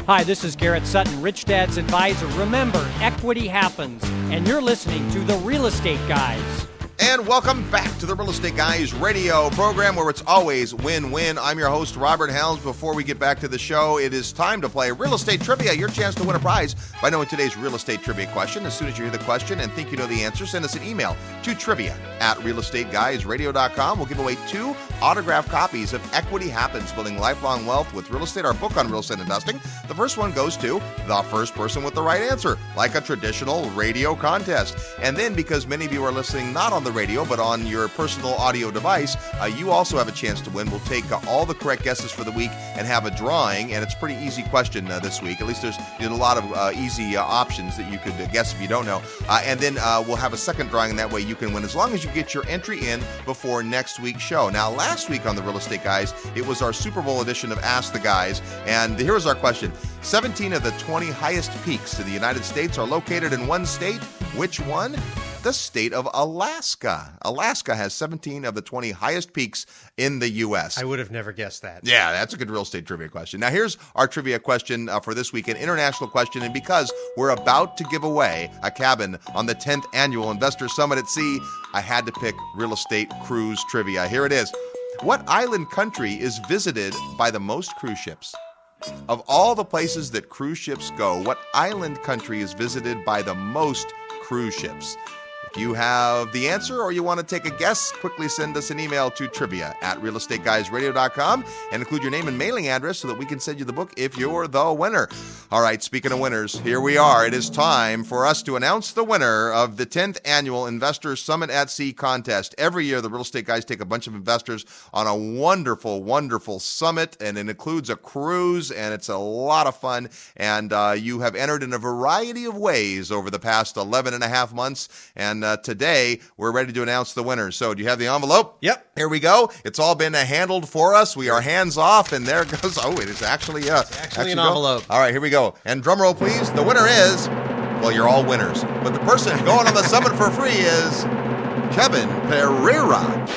Hi, this is Garrett Sutton, Rich Dad's advisor. Remember, equity happens, and you're listening to the Real Estate Guys. And welcome back to the Real Estate Guys radio program where it's always win win. I'm your host, Robert Helms. Before we get back to the show, it is time to play real estate trivia. Your chance to win a prize by knowing today's real estate trivia question. As soon as you hear the question and think you know the answer, send us an email to trivia at realestateguysradio.com. We'll give away two autographed copies of Equity Happens Building Lifelong Wealth with Real Estate, our book on real estate investing. The first one goes to the first person with the right answer, like a traditional radio contest. And then, because many of you are listening not on the radio, but on your personal audio device, uh, you also have a chance to win. We'll take uh, all the correct guesses for the week and have a drawing, and it's pretty easy question uh, this week. At least there's, there's a lot of uh, easy uh, options that you could guess if you don't know. and then we'll have a second drawing, and that way you can win as long as you get your entry in before next week's show. Now, last week on the Real Estate Guys, it was our Super Bowl edition of Ask the Guys, and here was our question 17 of the 20 highest peaks in the United States are located in one state. Which one? The state of Alaska. Alaska has 17 of the 20 highest peaks in the U.S. I would have never guessed that. Yeah, that's a good real estate trivia question. Now, here's our trivia question uh, for this week an international question. And because we're about to give away a cabin on the 10th annual Investor Summit at Sea, I had to pick real estate cruise trivia. Here it is. What island country is visited by the most cruise ships? Of all the places that cruise ships go, what island country is visited by the most cruise ships? If you have the answer or you want to take a guess, quickly send us an email to trivia at realestateguysradio.com and include your name and mailing address so that we can send you the book if you're the winner. All right, speaking of winners, here we are. It is time for us to announce the winner of the 10th annual Investor Summit at Sea contest. Every year, the real estate guys take a bunch of investors on a wonderful, wonderful summit, and it includes a cruise, and it's a lot of fun. And uh, you have entered in a variety of ways over the past 11 and a half months. And and uh, today we're ready to announce the winners. So, do you have the envelope? Yep. Here we go. It's all been uh, handled for us. We are hands off, and there (laughs) goes. Oh, it is actually, uh, actually, actually an envelope. All right, here we go. And drum roll, please. The winner is. Well, you're all winners, but the person going on the summit for free is Kevin Pereira.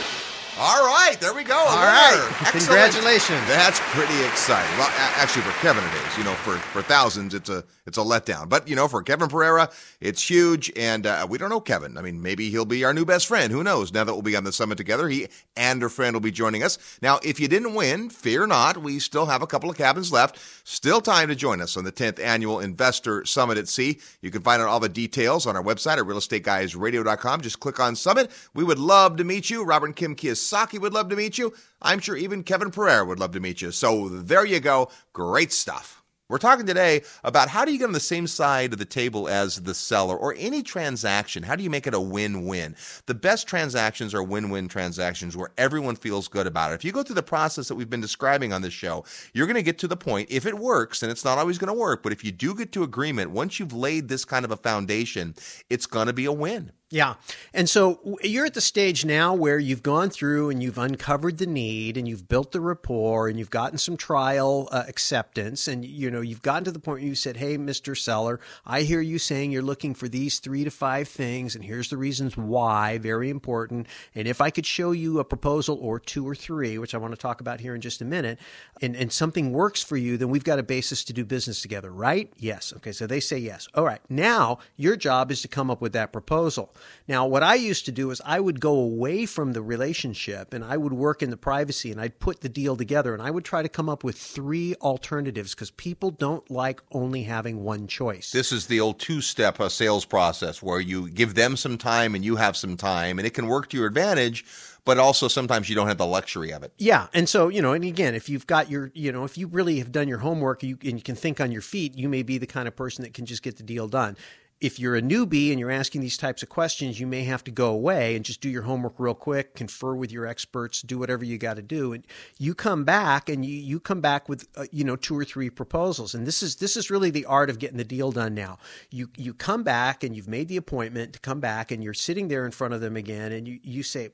All right, there we go. All right, congratulations. That's pretty exciting. Well, actually, for Kevin, it is. You know, for for thousands, it's a it's a letdown. But you know, for Kevin Pereira, it's huge. And uh, we don't know Kevin. I mean, maybe he'll be our new best friend. Who knows? Now that we'll be on the summit together, he and a friend will be joining us. Now, if you didn't win, fear not. We still have a couple of cabins left. Still time to join us on the 10th annual Investor Summit at Sea. You can find out all the details on our website at realestateguysradio.com. Just click on Summit. We would love to meet you. Robert and Kim Kiyosaki would love to meet you. I'm sure even Kevin Pereira would love to meet you. So there you go. Great stuff. We're talking today about how do you get on the same side of the table as the seller or any transaction? How do you make it a win win? The best transactions are win win transactions where everyone feels good about it. If you go through the process that we've been describing on this show, you're going to get to the point, if it works, and it's not always going to work, but if you do get to agreement, once you've laid this kind of a foundation, it's going to be a win. Yeah. And so you're at the stage now where you've gone through and you've uncovered the need and you've built the rapport and you've gotten some trial uh, acceptance and you know you've gotten to the point where you said, "Hey, Mr. Seller, I hear you saying you're looking for these 3 to 5 things and here's the reasons why, very important. And if I could show you a proposal or two or three, which I want to talk about here in just a minute, and and something works for you, then we've got a basis to do business together, right? Yes. Okay, so they say yes. All right. Now, your job is to come up with that proposal. Now, what I used to do is I would go away from the relationship and I would work in the privacy and I'd put the deal together and I would try to come up with three alternatives because people don't like only having one choice. This is the old two step uh, sales process where you give them some time and you have some time and it can work to your advantage but also sometimes you don't have the luxury of it. Yeah, and so you know, and again, if you've got your, you know, if you really have done your homework, you and you can think on your feet, you may be the kind of person that can just get the deal done if you're a newbie and you're asking these types of questions, you may have to go away and just do your homework real quick, confer with your experts, do whatever you got to do, and you come back and you you come back with uh, you know two or three proposals. And this is this is really the art of getting the deal done. Now you you come back and you've made the appointment to come back, and you're sitting there in front of them again, and you you say,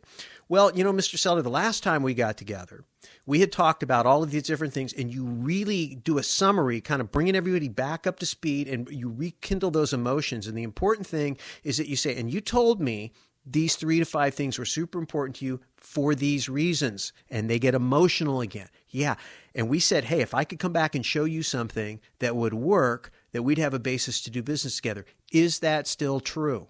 well, you know, Mr. Seller, the last time we got together we had talked about all of these different things and you really do a summary kind of bringing everybody back up to speed and you rekindle those emotions. And the important thing is that you say and you told me these three to five things were super important to you for these reasons and they get emotional again. Yeah. And we said hey if i could come back and show you something that would work that we'd have a basis to do business together. Is that still true?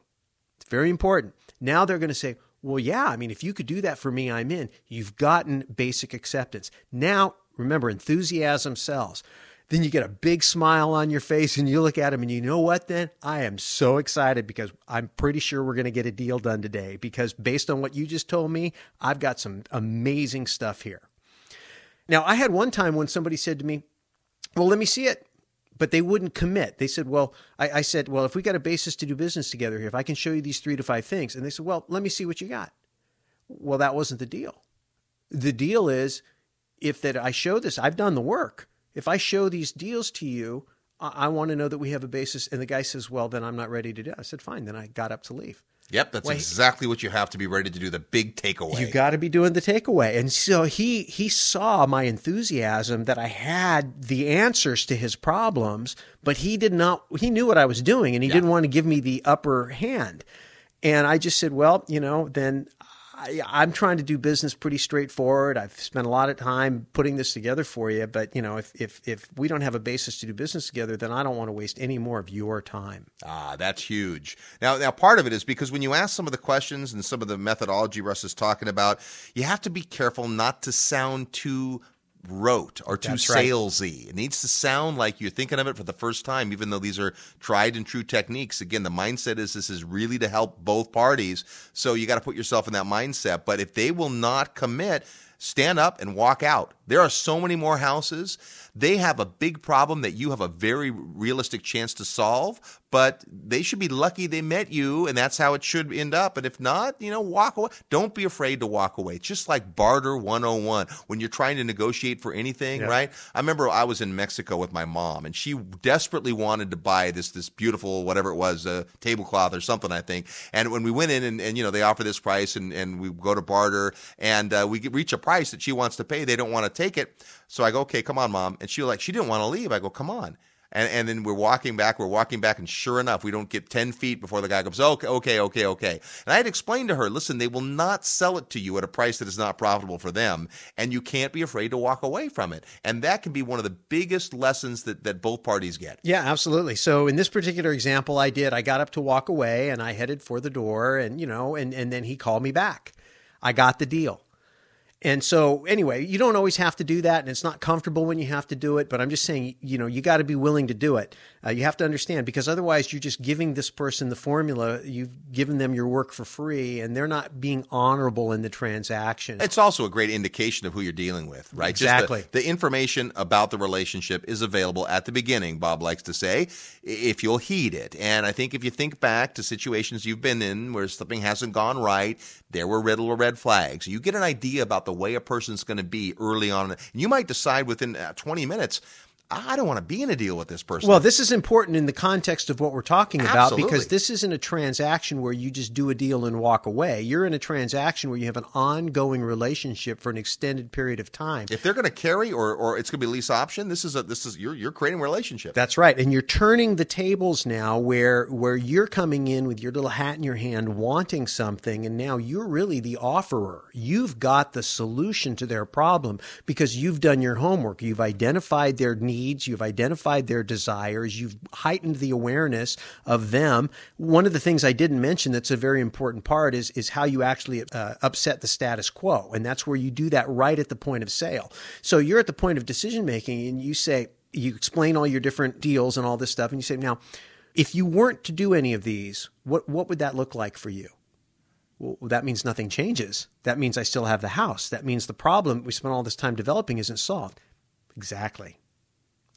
It's very important. Now they're going to say well, yeah, I mean, if you could do that for me, I'm in. You've gotten basic acceptance. Now, remember, enthusiasm sells. Then you get a big smile on your face and you look at him and you know what then? I am so excited because I'm pretty sure we're going to get a deal done today because based on what you just told me, I've got some amazing stuff here. Now, I had one time when somebody said to me, Well, let me see it but they wouldn't commit. They said, "Well," I, I, said, "Well, if we got a basis to do business together here, if I can show you these three to five things," and they said, "Well, let me see what you got." Well, that wasn't the deal. The deal is, if that I show this, I've done the work. If I show these deals to you, I, I want to know that we have a basis. And the guy says, "Well, then I'm not ready to do." It. I said, "Fine." Then I got up to leave. Yep, that's exactly what you have to be ready to do. The big takeaway. You got to be doing the takeaway, and so he he saw my enthusiasm that I had the answers to his problems, but he did not. He knew what I was doing, and he yeah. didn't want to give me the upper hand. And I just said, well, you know, then I, am trying to do business pretty straightforward. I've spent a lot of time putting this together for you, but you know, if if if we don't have a basis to do business together, then I don't want to waste any more of your time. Ah, that's huge. Now, now part of it is because when you ask some of the questions and some of the methodology Russ is talking about, you have to be careful not to sound too rote or too That's salesy. Right. It needs to sound like you're thinking of it for the first time, even though these are tried and true techniques. Again, the mindset is this is really to help both parties. So you got to put yourself in that mindset. But if they will not commit, stand up and walk out. There are so many more houses. They have a big problem that you have a very realistic chance to solve, but they should be lucky they met you, and that's how it should end up. And if not, you know, walk away. Don't be afraid to walk away. It's just like barter 101 when you're trying to negotiate for anything, yeah. right? I remember I was in Mexico with my mom, and she desperately wanted to buy this this beautiful whatever it was, a tablecloth or something, I think. And when we went in, and, and you know, they offer this price, and, and we go to barter, and uh, we reach a price that she wants to pay. They don't want to take it. So I go, okay, come on, mom. And she was like, she didn't want to leave. I go, come on. And, and then we're walking back, we're walking back, and sure enough, we don't get 10 feet before the guy goes, okay, okay, okay, okay. And I had explained to her, listen, they will not sell it to you at a price that is not profitable for them, and you can't be afraid to walk away from it. And that can be one of the biggest lessons that, that both parties get. Yeah, absolutely. So in this particular example, I did. I got up to walk away, and I headed for the door, and, you know, and, and then he called me back. I got the deal. And so, anyway, you don't always have to do that, and it's not comfortable when you have to do it. But I'm just saying, you know, you got to be willing to do it. Uh, you have to understand because otherwise, you're just giving this person the formula. You've given them your work for free, and they're not being honorable in the transaction. It's also a great indication of who you're dealing with, right? Exactly. The, the information about the relationship is available at the beginning. Bob likes to say, if you'll heed it. And I think if you think back to situations you've been in where something hasn't gone right, there were red or red flags. You get an idea about the way a person's going to be early on. And you might decide within uh, 20 minutes, I don't want to be in a deal with this person. Well, this is important in the context of what we're talking about Absolutely. because this isn't a transaction where you just do a deal and walk away. You're in a transaction where you have an ongoing relationship for an extended period of time. if they're going to carry or, or it's going to be lease option, this is a this is you're you're creating a relationship. That's right. And you're turning the tables now where where you're coming in with your little hat in your hand wanting something and now you're really the offerer. You've got the solution to their problem because you've done your homework. You've identified their needs, you've identified their desires, you've heightened the awareness of them. One of the things I didn't mention that's a very important part is is how you actually uh, upset the status quo. And that's where you do that right at the point of sale. So you're at the point of decision making and you say you explain all your different deals and all this stuff and you say now if you weren't to do any of these what what would that look like for you well that means nothing changes that means i still have the house that means the problem we spent all this time developing isn't solved exactly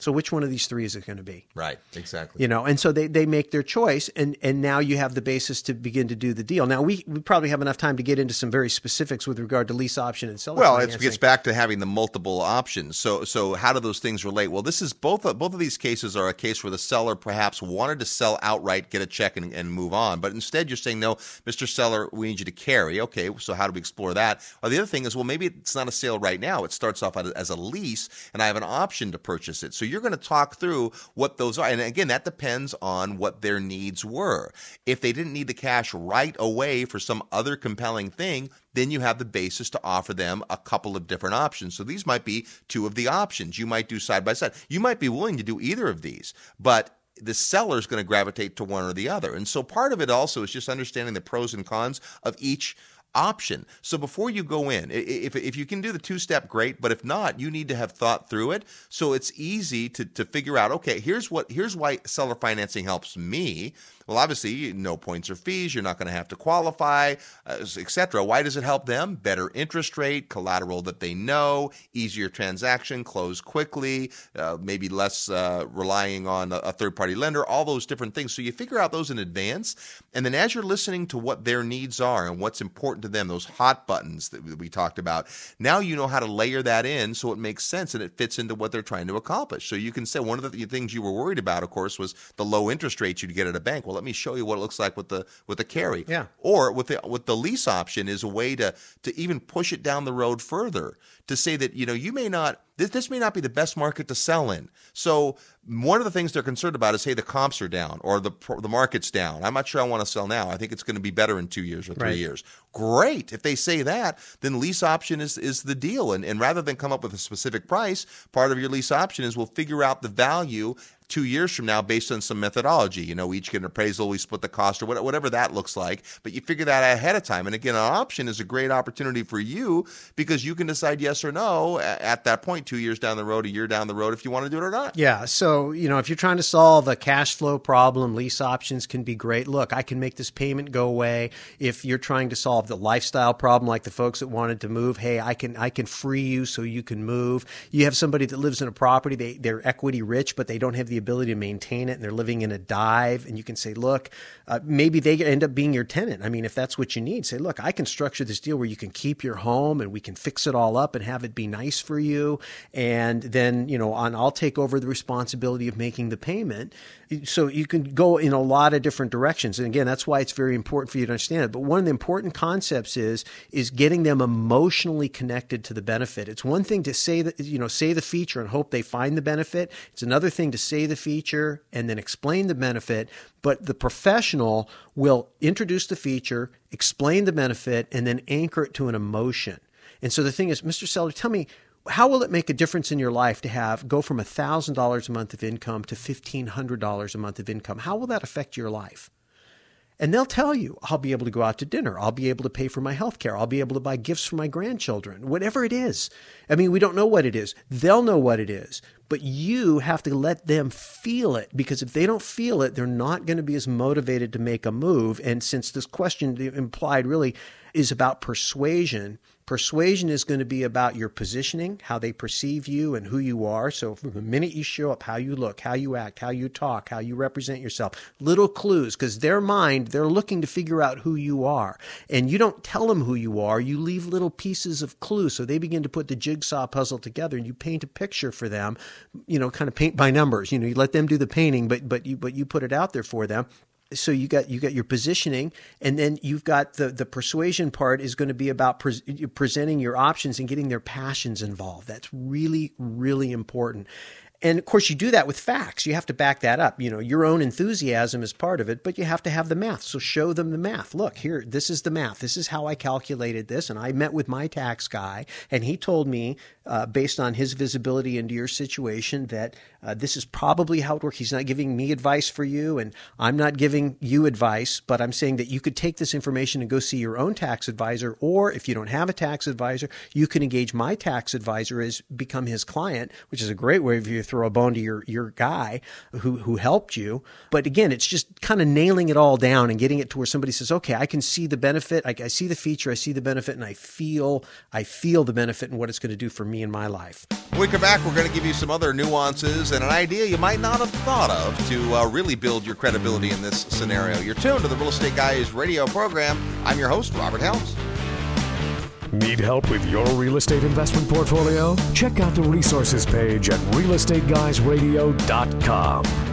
so which one of these three is it going to be right, exactly. you know and so they, they make their choice and and now you have the basis to begin to do the deal now we, we probably have enough time to get into some very specifics with regard to lease option and seller Well, it gets back to having the multiple options. So, so how do those things relate? Well, this is both. Of, both of these cases are a case where the seller perhaps wanted to sell outright, get a check, and, and move on. But instead, you're saying, "No, Mr. Seller, we need you to carry." Okay, so how do we explore that? Or the other thing is, well, maybe it's not a sale right now. It starts off as a lease, and I have an option to purchase it. So you're going to talk through what those are, and again, that depends on what their needs were. If they didn't need the cash right away for some other compelling thing, then you have the basis to offer them a couple of different options. So these might be two of the options you might do side by side. You might be willing to do either of these, but the seller is going to gravitate to one or the other. And so part of it also is just understanding the pros and cons of each option. So before you go in, if, if you can do the two step, great. But if not, you need to have thought through it. So it's easy to, to figure out, okay, here's what, here's why seller financing helps me. Well, obviously, no points or fees. You're not going to have to qualify, uh, etc. Why does it help them? Better interest rate, collateral that they know, easier transaction, close quickly, uh, maybe less uh, relying on a, a third party lender, all those different things. So you figure out those in advance. And then as you're listening to what their needs are and what's important to them, those hot buttons that we talked about, now you know how to layer that in so it makes sense and it fits into what they're trying to accomplish. So you can say one of the things you were worried about, of course, was the low interest rates you'd get at a bank. Well, let me show you what it looks like with the with the carry. Yeah. Or with the with the lease option is a way to to even push it down the road further to say that you know you may not this, this may not be the best market to sell in. So one of the things they're concerned about is hey the comps are down or the the market's down. I'm not sure I want to sell now. I think it's going to be better in 2 years or 3 Right. years. Great. If they say that, then lease option is is the deal and and rather than come up with a specific price, part of your lease option is we'll figure out the value two years from now based on some methodology. You know, we each get an appraisal, we split the cost or whatever that looks like, but you figure that out ahead of time. And again, an option is a great opportunity for you because you can decide yes or no at that point, two years down the road, a year down the road, if you want to do it or not. Yeah. So, you know, if you're trying to solve a cash flow problem, lease options can be great. Look, I can make this payment go away. If you're trying to solve the lifestyle problem, like the folks that wanted to move, hey, I can, I can free you so you can move. You have somebody that lives in a property, they, they're equity rich, but they don't have the ability to maintain it and they're living in a dive. And you can say, look, uh, maybe they end up being your tenant. I mean, if that's what you need, say, look, I can structure this deal where you can keep your home and we can fix it all up and have it be nice for you. And then, you know, on, I'll take over the responsibility of making the payment. So you can go in a lot of different directions. And again, that's why it's very important for you to understand it. But one of the important concepts is, is getting them emotionally connected to the benefit. It's one thing to say that, you know, say the feature and hope they find the benefit. It's another thing to say the feature and then explain the benefit. But the professional will introduce the feature, explain the benefit, and then anchor it to an emotion. And so the thing is, Mr. Seller, tell me, how will it make a difference in your life to have go from $1,000 a month of income to $1,500 a month of income? How will that affect your life? And they'll tell you, I'll be able to go out to dinner. I'll be able to pay for my health care. I'll be able to buy gifts for my grandchildren, whatever it is. I mean, we don't know what it is. They'll know what it is. But you have to let them feel it because if they don't feel it, they're not going to be as motivated to make a move. And since this question implied really is about persuasion, Persuasion is going to be about your positioning, how they perceive you and who you are. So from the minute you show up, how you look, how you act, how you talk, how you represent yourself, little clues, because their mind, they're looking to figure out who you are. And you don't tell them who you are, you leave little pieces of clues. So they begin to put the jigsaw puzzle together and you paint a picture for them, you know, kind of paint by numbers. You know, you let them do the painting, but but you but you put it out there for them so you got you got your positioning and then you've got the the persuasion part is going to be about pre- presenting your options and getting their passions involved. That's really really important and of course, you do that with facts. You have to back that up. You know, your own enthusiasm is part of it, but you have to have the math. So show them the math. Look, here, this is the math. This is how I calculated this. And I met with my tax guy, and he told me, uh, based on his visibility into your situation, that uh, this is probably how it works. He's not giving me advice for you, and I'm not giving you advice, but I'm saying that you could take this information and go see your own tax advisor, or if you don't have a tax advisor, you can engage my tax advisor as become his client, which is a great way for you throw a bone to your your guy who who helped you. But again, it's just kind of nailing it all down and getting it to where somebody says, "Okay, I can see the benefit. I, I see the feature. I see the benefit, and I feel I feel the benefit and what it's going to do for me in my life." When we come back, we're going to give you some other nuances and an idea you might not have thought of to uh, really build your credibility in this scenario. You're tuned to the Real Estate Guys radio program. I'm your host, Robert Helms. Need help with your real estate investment portfolio? Check out the resources page at realestateguysradio.com.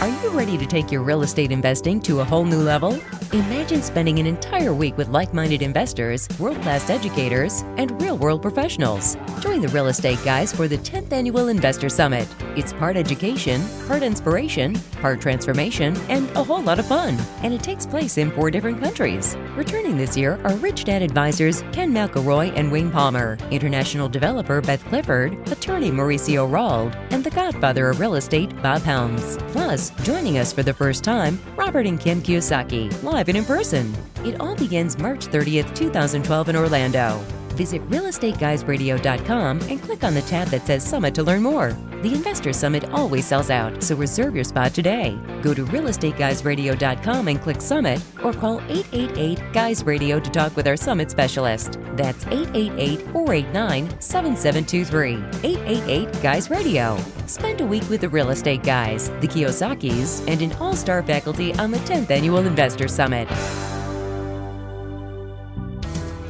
Are you ready to take your real estate investing to a whole new level? Imagine spending an entire week with like minded investors, world class educators, and real world professionals. Join the Real Estate Guys for the 10th Annual Investor Summit. It's part education, part inspiration, part transformation, and a whole lot of fun. And it takes place in four different countries. Returning this year are Rich Dad advisors Ken McElroy and Wayne Palmer, international developer Beth Clifford, attorney Mauricio Rauld, and the godfather of real estate Bob Helms. Plus, joining us for the first time, Robert and Kim Kiyosaki, live and in person. It all begins March 30th, 2012 in Orlando. Visit realestateguysradio.com and click on the tab that says Summit to learn more. The Investor Summit always sells out, so reserve your spot today. Go to realestateguysradio.com and click Summit or call 888 Guys Radio to talk with our Summit specialist. That's 888 489 7723. 888 Guys Radio. Spend a week with the Real Estate Guys, the Kiyosakis, and an all star faculty on the 10th Annual Investor Summit.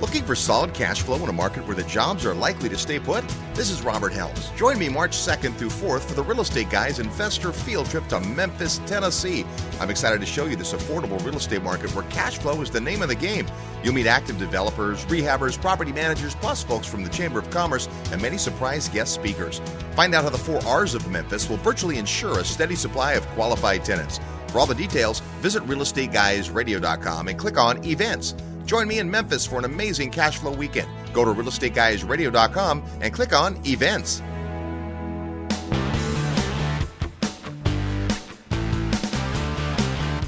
Looking for solid cash flow in a market where the jobs are likely to stay put? This is Robert Helms. Join me March 2nd through 4th for the Real Estate Guys Investor Field Trip to Memphis, Tennessee. I'm excited to show you this affordable real estate market where cash flow is the name of the game. You'll meet active developers, rehabbers, property managers, plus folks from the Chamber of Commerce and many surprise guest speakers. Find out how the four R's of Memphis will virtually ensure a steady supply of qualified tenants. For all the details, visit realestateguysradio.com and click on Events. Join me in Memphis for an amazing cash flow weekend. Go to realestateguysradio.com and click on Events.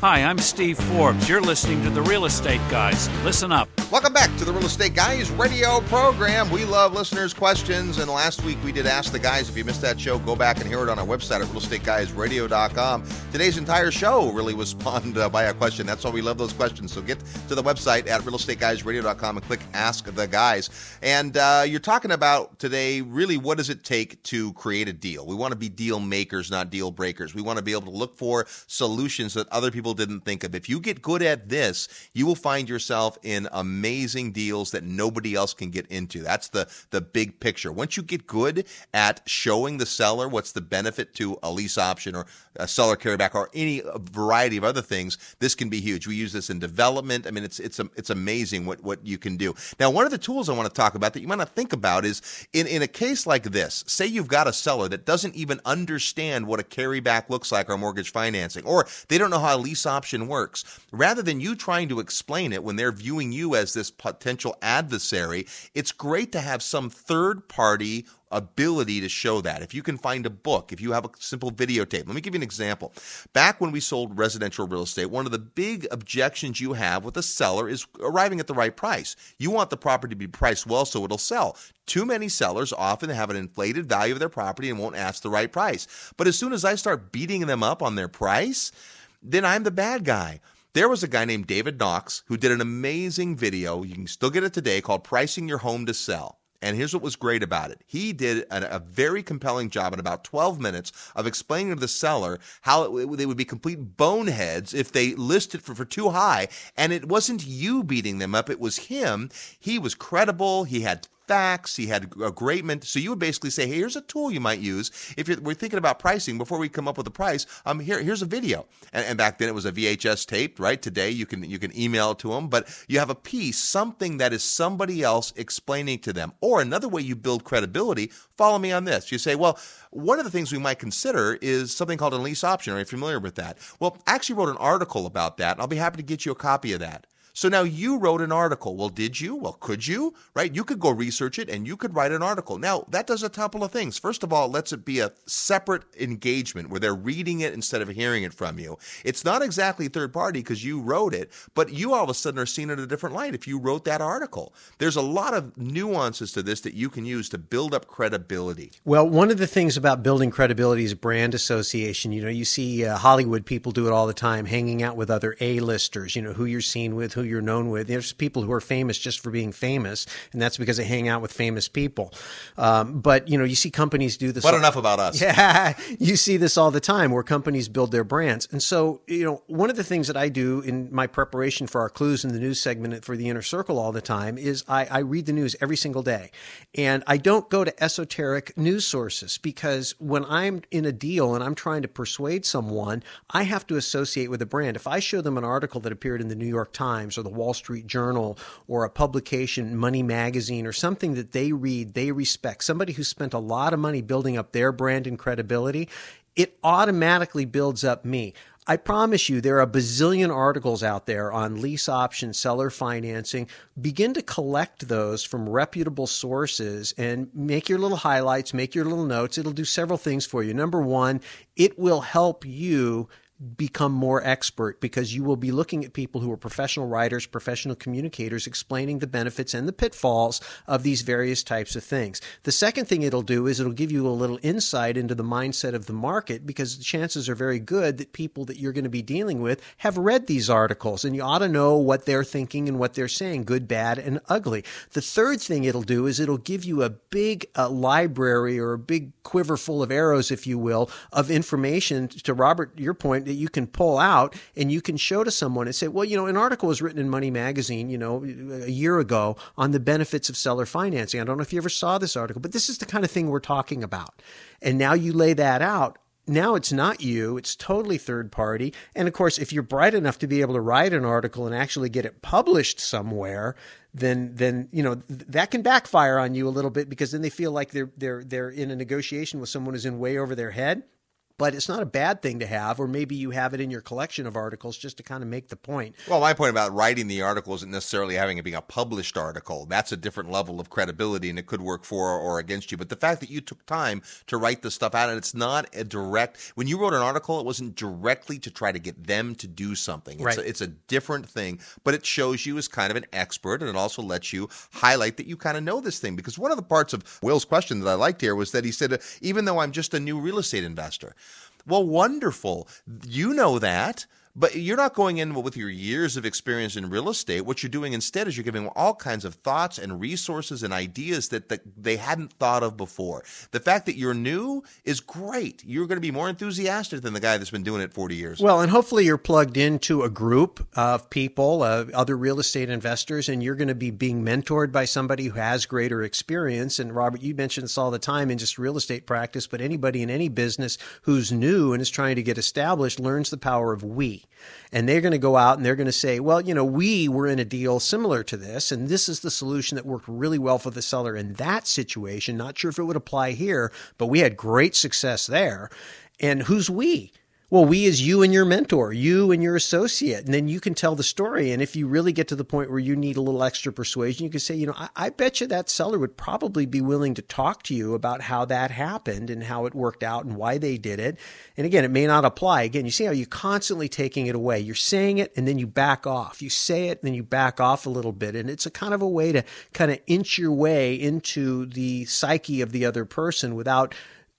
Hi, I'm Steve Forbes. You're listening to The Real Estate Guys. Listen up. Welcome back to the Real Estate Guys radio program. We love listeners' questions, and last week we did Ask the Guys. If you missed that show, go back and hear it on our website at realestateguysradio.com. Today's entire show really was spawned uh, by a question. That's why we love those questions. So get to the website at realestateguysradio.com and click Ask the Guys. And uh, you're talking about today really what does it take to create a deal? We want to be deal makers, not deal breakers. We want to be able to look for solutions that other people didn't think of. If you get good at this, you will find yourself in amazing deals that nobody else can get into. That's the the big picture. Once you get good at showing the seller what's the benefit to a lease option or a seller carryback or any uh, variety of other things, this can be huge. We use this in development. I mean, it's it's um, it's amazing what what you can do. Now, one of the tools I want to talk about that you might not think about is in in a case like this. Say you've got a seller that doesn't even understand what a carryback looks like or mortgage financing, or they don't know how a lease option works. Rather than you trying to explain it when they're viewing you as this potential adversary, it's great to have some third party ability to show that. If you can find a book, if you have a simple videotape. Let me give you an example. Back when we sold residential real estate, one of the big objections you have with a seller is arriving at the right price. You want the property to be priced well so it'll sell. Too many sellers often have an inflated value of their property and won't ask the right price. But as soon as I start beating them up on their price, then I'm the bad guy. There was a guy named David Knox who did an amazing video. You can still get it today called Pricing Your Home to Sell. And here's what was great about it. He did a, a, very compelling job in about 12 minutes of explaining to the seller how it, they would be complete boneheads if they listed for, for too high. And it wasn't you beating them up, it was him. He was credible. He had facts. He had a great ment. So you would basically say, hey, here's a tool you might use if you're, we're thinking about pricing before we come up with a price. Um, here, here's a video. And, and back then it was a VHS tape, right? Today you can you can email it to them, but you have a piece, something that is somebody else explaining to them. Or another way you build credibility. Follow me on this. You say, well, one of the things we might consider is something called a lease option. Are you familiar with that? Well, I actually wrote an article about that, and I'll be happy to get you a copy of that. So now you wrote an article. Well, did you? Well, could you? Right? You could go research it and you could write an article. Now, that does a couple of things. First of all, it lets it be a separate engagement where they're reading it instead of hearing it from you. It's not exactly third party because you wrote it, but you all of a sudden are seen in a different light if you wrote that article. There's a lot of nuances to this that you can use to build up credibility. Well, one of the things about building credibility is brand association. You know, you see uh, Hollywood people do it all the time, hanging out with other A-listers, you know, who you're seen with, who you're known with. There's people who are famous just for being famous, and that's because they hang out with famous people. Um, but you know, you see companies do this. But all, enough about us. (laughs) Yeah, you see this all the time where companies build their brands, and so you know, one of the things that I do in my preparation for our clues in the news segment for the inner circle all the time is I, I read the news every single day, and I don't go to esoteric news sources because when I'm in a deal and I'm trying to persuade someone, I have to associate with a brand. If I show them an article that appeared in the New York Times or the Wall Street Journal or a publication, Money Magazine, or something that they read, they respect, somebody who spent a lot of money building up their brand and credibility, it automatically builds up me. I promise you, there are a bazillion articles out there on lease option, seller financing. Begin to collect those from reputable sources and make your little highlights, make your little notes. It'll do several things for you. Number one, it will help you become more expert because you will be looking at people who are professional writers, professional communicators, explaining the benefits and the pitfalls of these various types of things. The second thing it'll do is it'll give you a little insight into the mindset of the market because the chances are very good that people that you're going to be dealing with have read these articles and you ought to know what they're thinking and what they're saying, good, bad, and ugly. The third thing it'll do is it'll give you a big uh, library or a big quiver full of arrows, if you will, of information to Robert, your point that you can pull out and you can show to someone and say, well, you know, an article was written in Money Magazine, you know, a year ago on the benefits of seller financing. I don't know if you ever saw this article, but this is the kind of thing we're talking about. And now you lay that out now it's not you, it's totally third party. And of course, if you're bright enough to be able to write an article and actually get it published somewhere, then then you know th- that can backfire on you a little bit because then they feel like they're they're they're in a negotiation with someone who's in way over their head but it's not a bad thing to have, or maybe you have it in your collection of articles just to kind of make the point. Well, my point about writing the article isn't necessarily having it being a published article. That's a different level of credibility, and it could work for or against you. But the fact that you took time to write the stuff out, and it's not a direct. When you wrote an article, it wasn't directly to try to get them to do something. It's, right. a, it's a different thing, but it shows you as kind of an expert, and it also lets you highlight that you kind of know this thing. Because one of the parts of Will's question that I liked here was that he said, even though I'm just a new real estate investor. Well, wonderful. You know that. But you're not going in with your years of experience in real estate. What you're doing instead is you're giving all kinds of thoughts and resources and ideas that, they hadn't thought of before. The fact that you're new is great. You're going to be more enthusiastic than the guy that's been doing it 40 years. Well, and hopefully you're plugged into a group of people, uh, other real estate investors, and you're going to be being mentored by somebody who has greater experience. And Robert, you mention this all the time in just real estate practice, but anybody in any business who's new and is trying to get established learns the power of we. And they're going to go out and they're going to say, well, you know, we were in a deal similar to this, and this is the solution that worked really well for the seller in that situation. Not sure if it would apply here, but we had great success there. And who's we? Well, we as you and your mentor, you and your associate, and then you can tell the story. And if you really get to the point where you need a little extra persuasion, you can say, you know, I, I, bet you that seller would probably be willing to talk to you about how that happened and how it worked out and why they did it. And again, it may not apply. Again, you see how you're constantly taking it away. You're saying it and then you back off. You say it and then you back off a little bit. And it's a kind of a way to kind of inch your way into the psyche of the other person without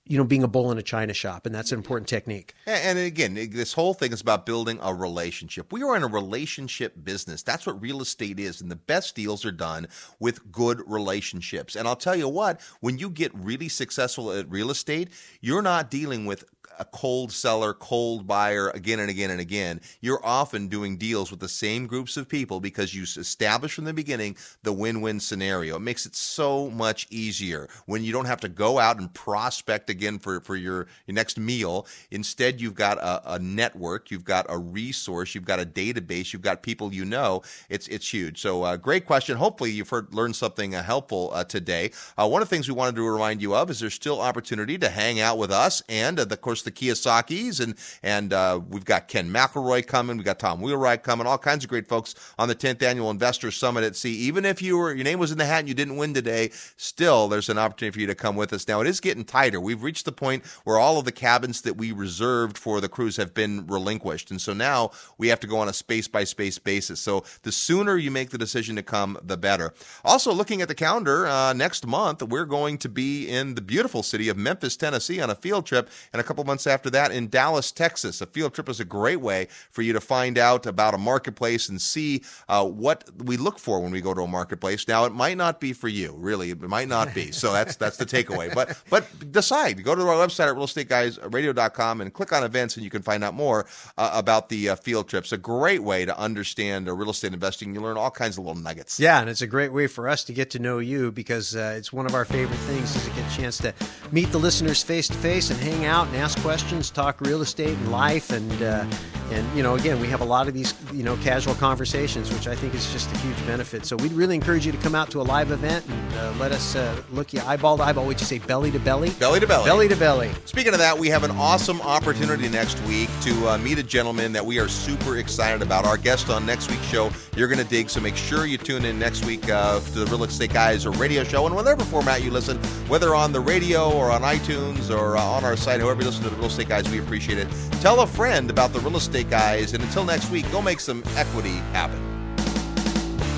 you know, being a bull in a china shop, and that's an important technique. And, again, this whole thing is about building a relationship. We are in a relationship business. That's what real estate is, and the best deals are done with good relationships. And I'll tell you what, when you get really successful at real estate, you're not dealing with a cold seller, cold buyer again and again and again, you're often doing deals with the same groups of people because you establish from the beginning the win win scenario. It makes it so much easier when you don't have to go out and prospect again for, for your, your next meal. Instead, you've got a, a network, you've got a resource, you've got a database, you've got people you know. It's, it's huge. So, uh, great question. Hopefully, you've heard, learned something uh, helpful uh, today. Uh, one of the things we wanted to remind you of is there's still opportunity to hang out with us and, uh, of course, the Kiyosakis, and and uh, we've got Ken McElroy coming, we've got Tom Wheelwright coming, all kinds of great folks on the 10th annual Investor Summit at Sea. Even if you were your name was in the hat and you didn't win today, still there's an opportunity for you to come with us. Now it is getting tighter. We've reached the point where all of the cabins that we reserved for the cruise have been relinquished, and so now we have to go on a space by space basis. So the sooner you make the decision to come, the better. Also, looking at the calendar, uh, next month we're going to be in the beautiful city of Memphis, Tennessee, on a field trip, and a couple months after that in Dallas, Texas. A field trip is a great way for you to find out about a marketplace and see uh, what we look for when we go to a marketplace. Now, it might not be for you, really. It might not be. So that's that's the takeaway. But but decide. Go to our website at realestateguysradio.com and click on events, and you can find out more uh, about the uh, field trips. A great way to understand real estate investing. You learn all kinds of little nuggets. Yeah, and it's a great way for us to get to know you because uh, it's one of our favorite things is to get a chance to meet the listeners face to face and hang out and ask questions talk real estate and life, and uh, and you know, again, we have a lot of these you know casual conversations, which I think is just a huge benefit. So we'd really encourage you to come out to a live event and uh, let us uh, look you eyeball to eyeball. Would you say belly to belly? Belly to belly. Belly to belly. Speaking of that, we have an awesome opportunity next week to uh, meet a gentleman that we are super excited about. Our guest on next week's show, you're going to dig. So make sure you tune in next week uh, to the Real Estate Guys or radio show, and whatever format you listen, whether on the radio or on iTunes or uh, on our site, however you listen to the Real Estate Guys. We appreciate it. Tell a friend about the real estate guys. And until next week, go make some equity happen.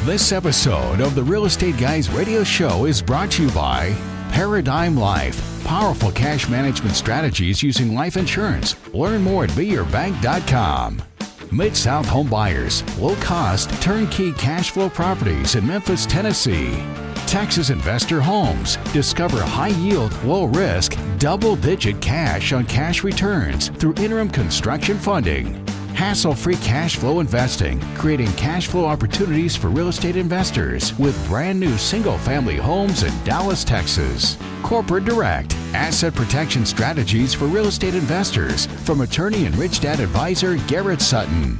This episode of the Real Estate Guys radio show is brought to you by Paradigm Life. Powerful cash management strategies using life insurance. Learn more at beyourbank.com. Mid South Home Buyers, low cost, turnkey cash flow properties in Memphis, Tennessee. Texas Investor Homes. Discover high yield, low risk, double digit cash on cash returns through interim construction funding. Hassle free cash flow investing, creating cash flow opportunities for real estate investors with brand new single family homes in Dallas, Texas. Corporate Direct, asset protection strategies for real estate investors from attorney and rich dad advisor Garrett Sutton.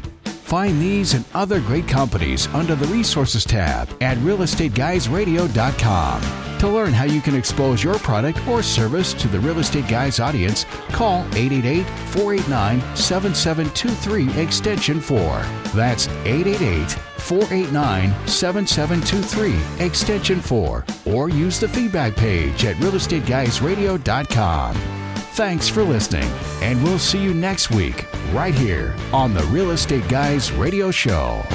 Find these and other great companies under the Resources tab at realestateguysradio.com. To learn how you can expose your product or service to the Real Estate Guys audience, call 888 489 7723 Extension 4. That's 888 489 7723 Extension 4. Or use the feedback page at realestateguysradio.com. Thanks for listening, and we'll see you next week right here on the Real Estate Guys Radio Show.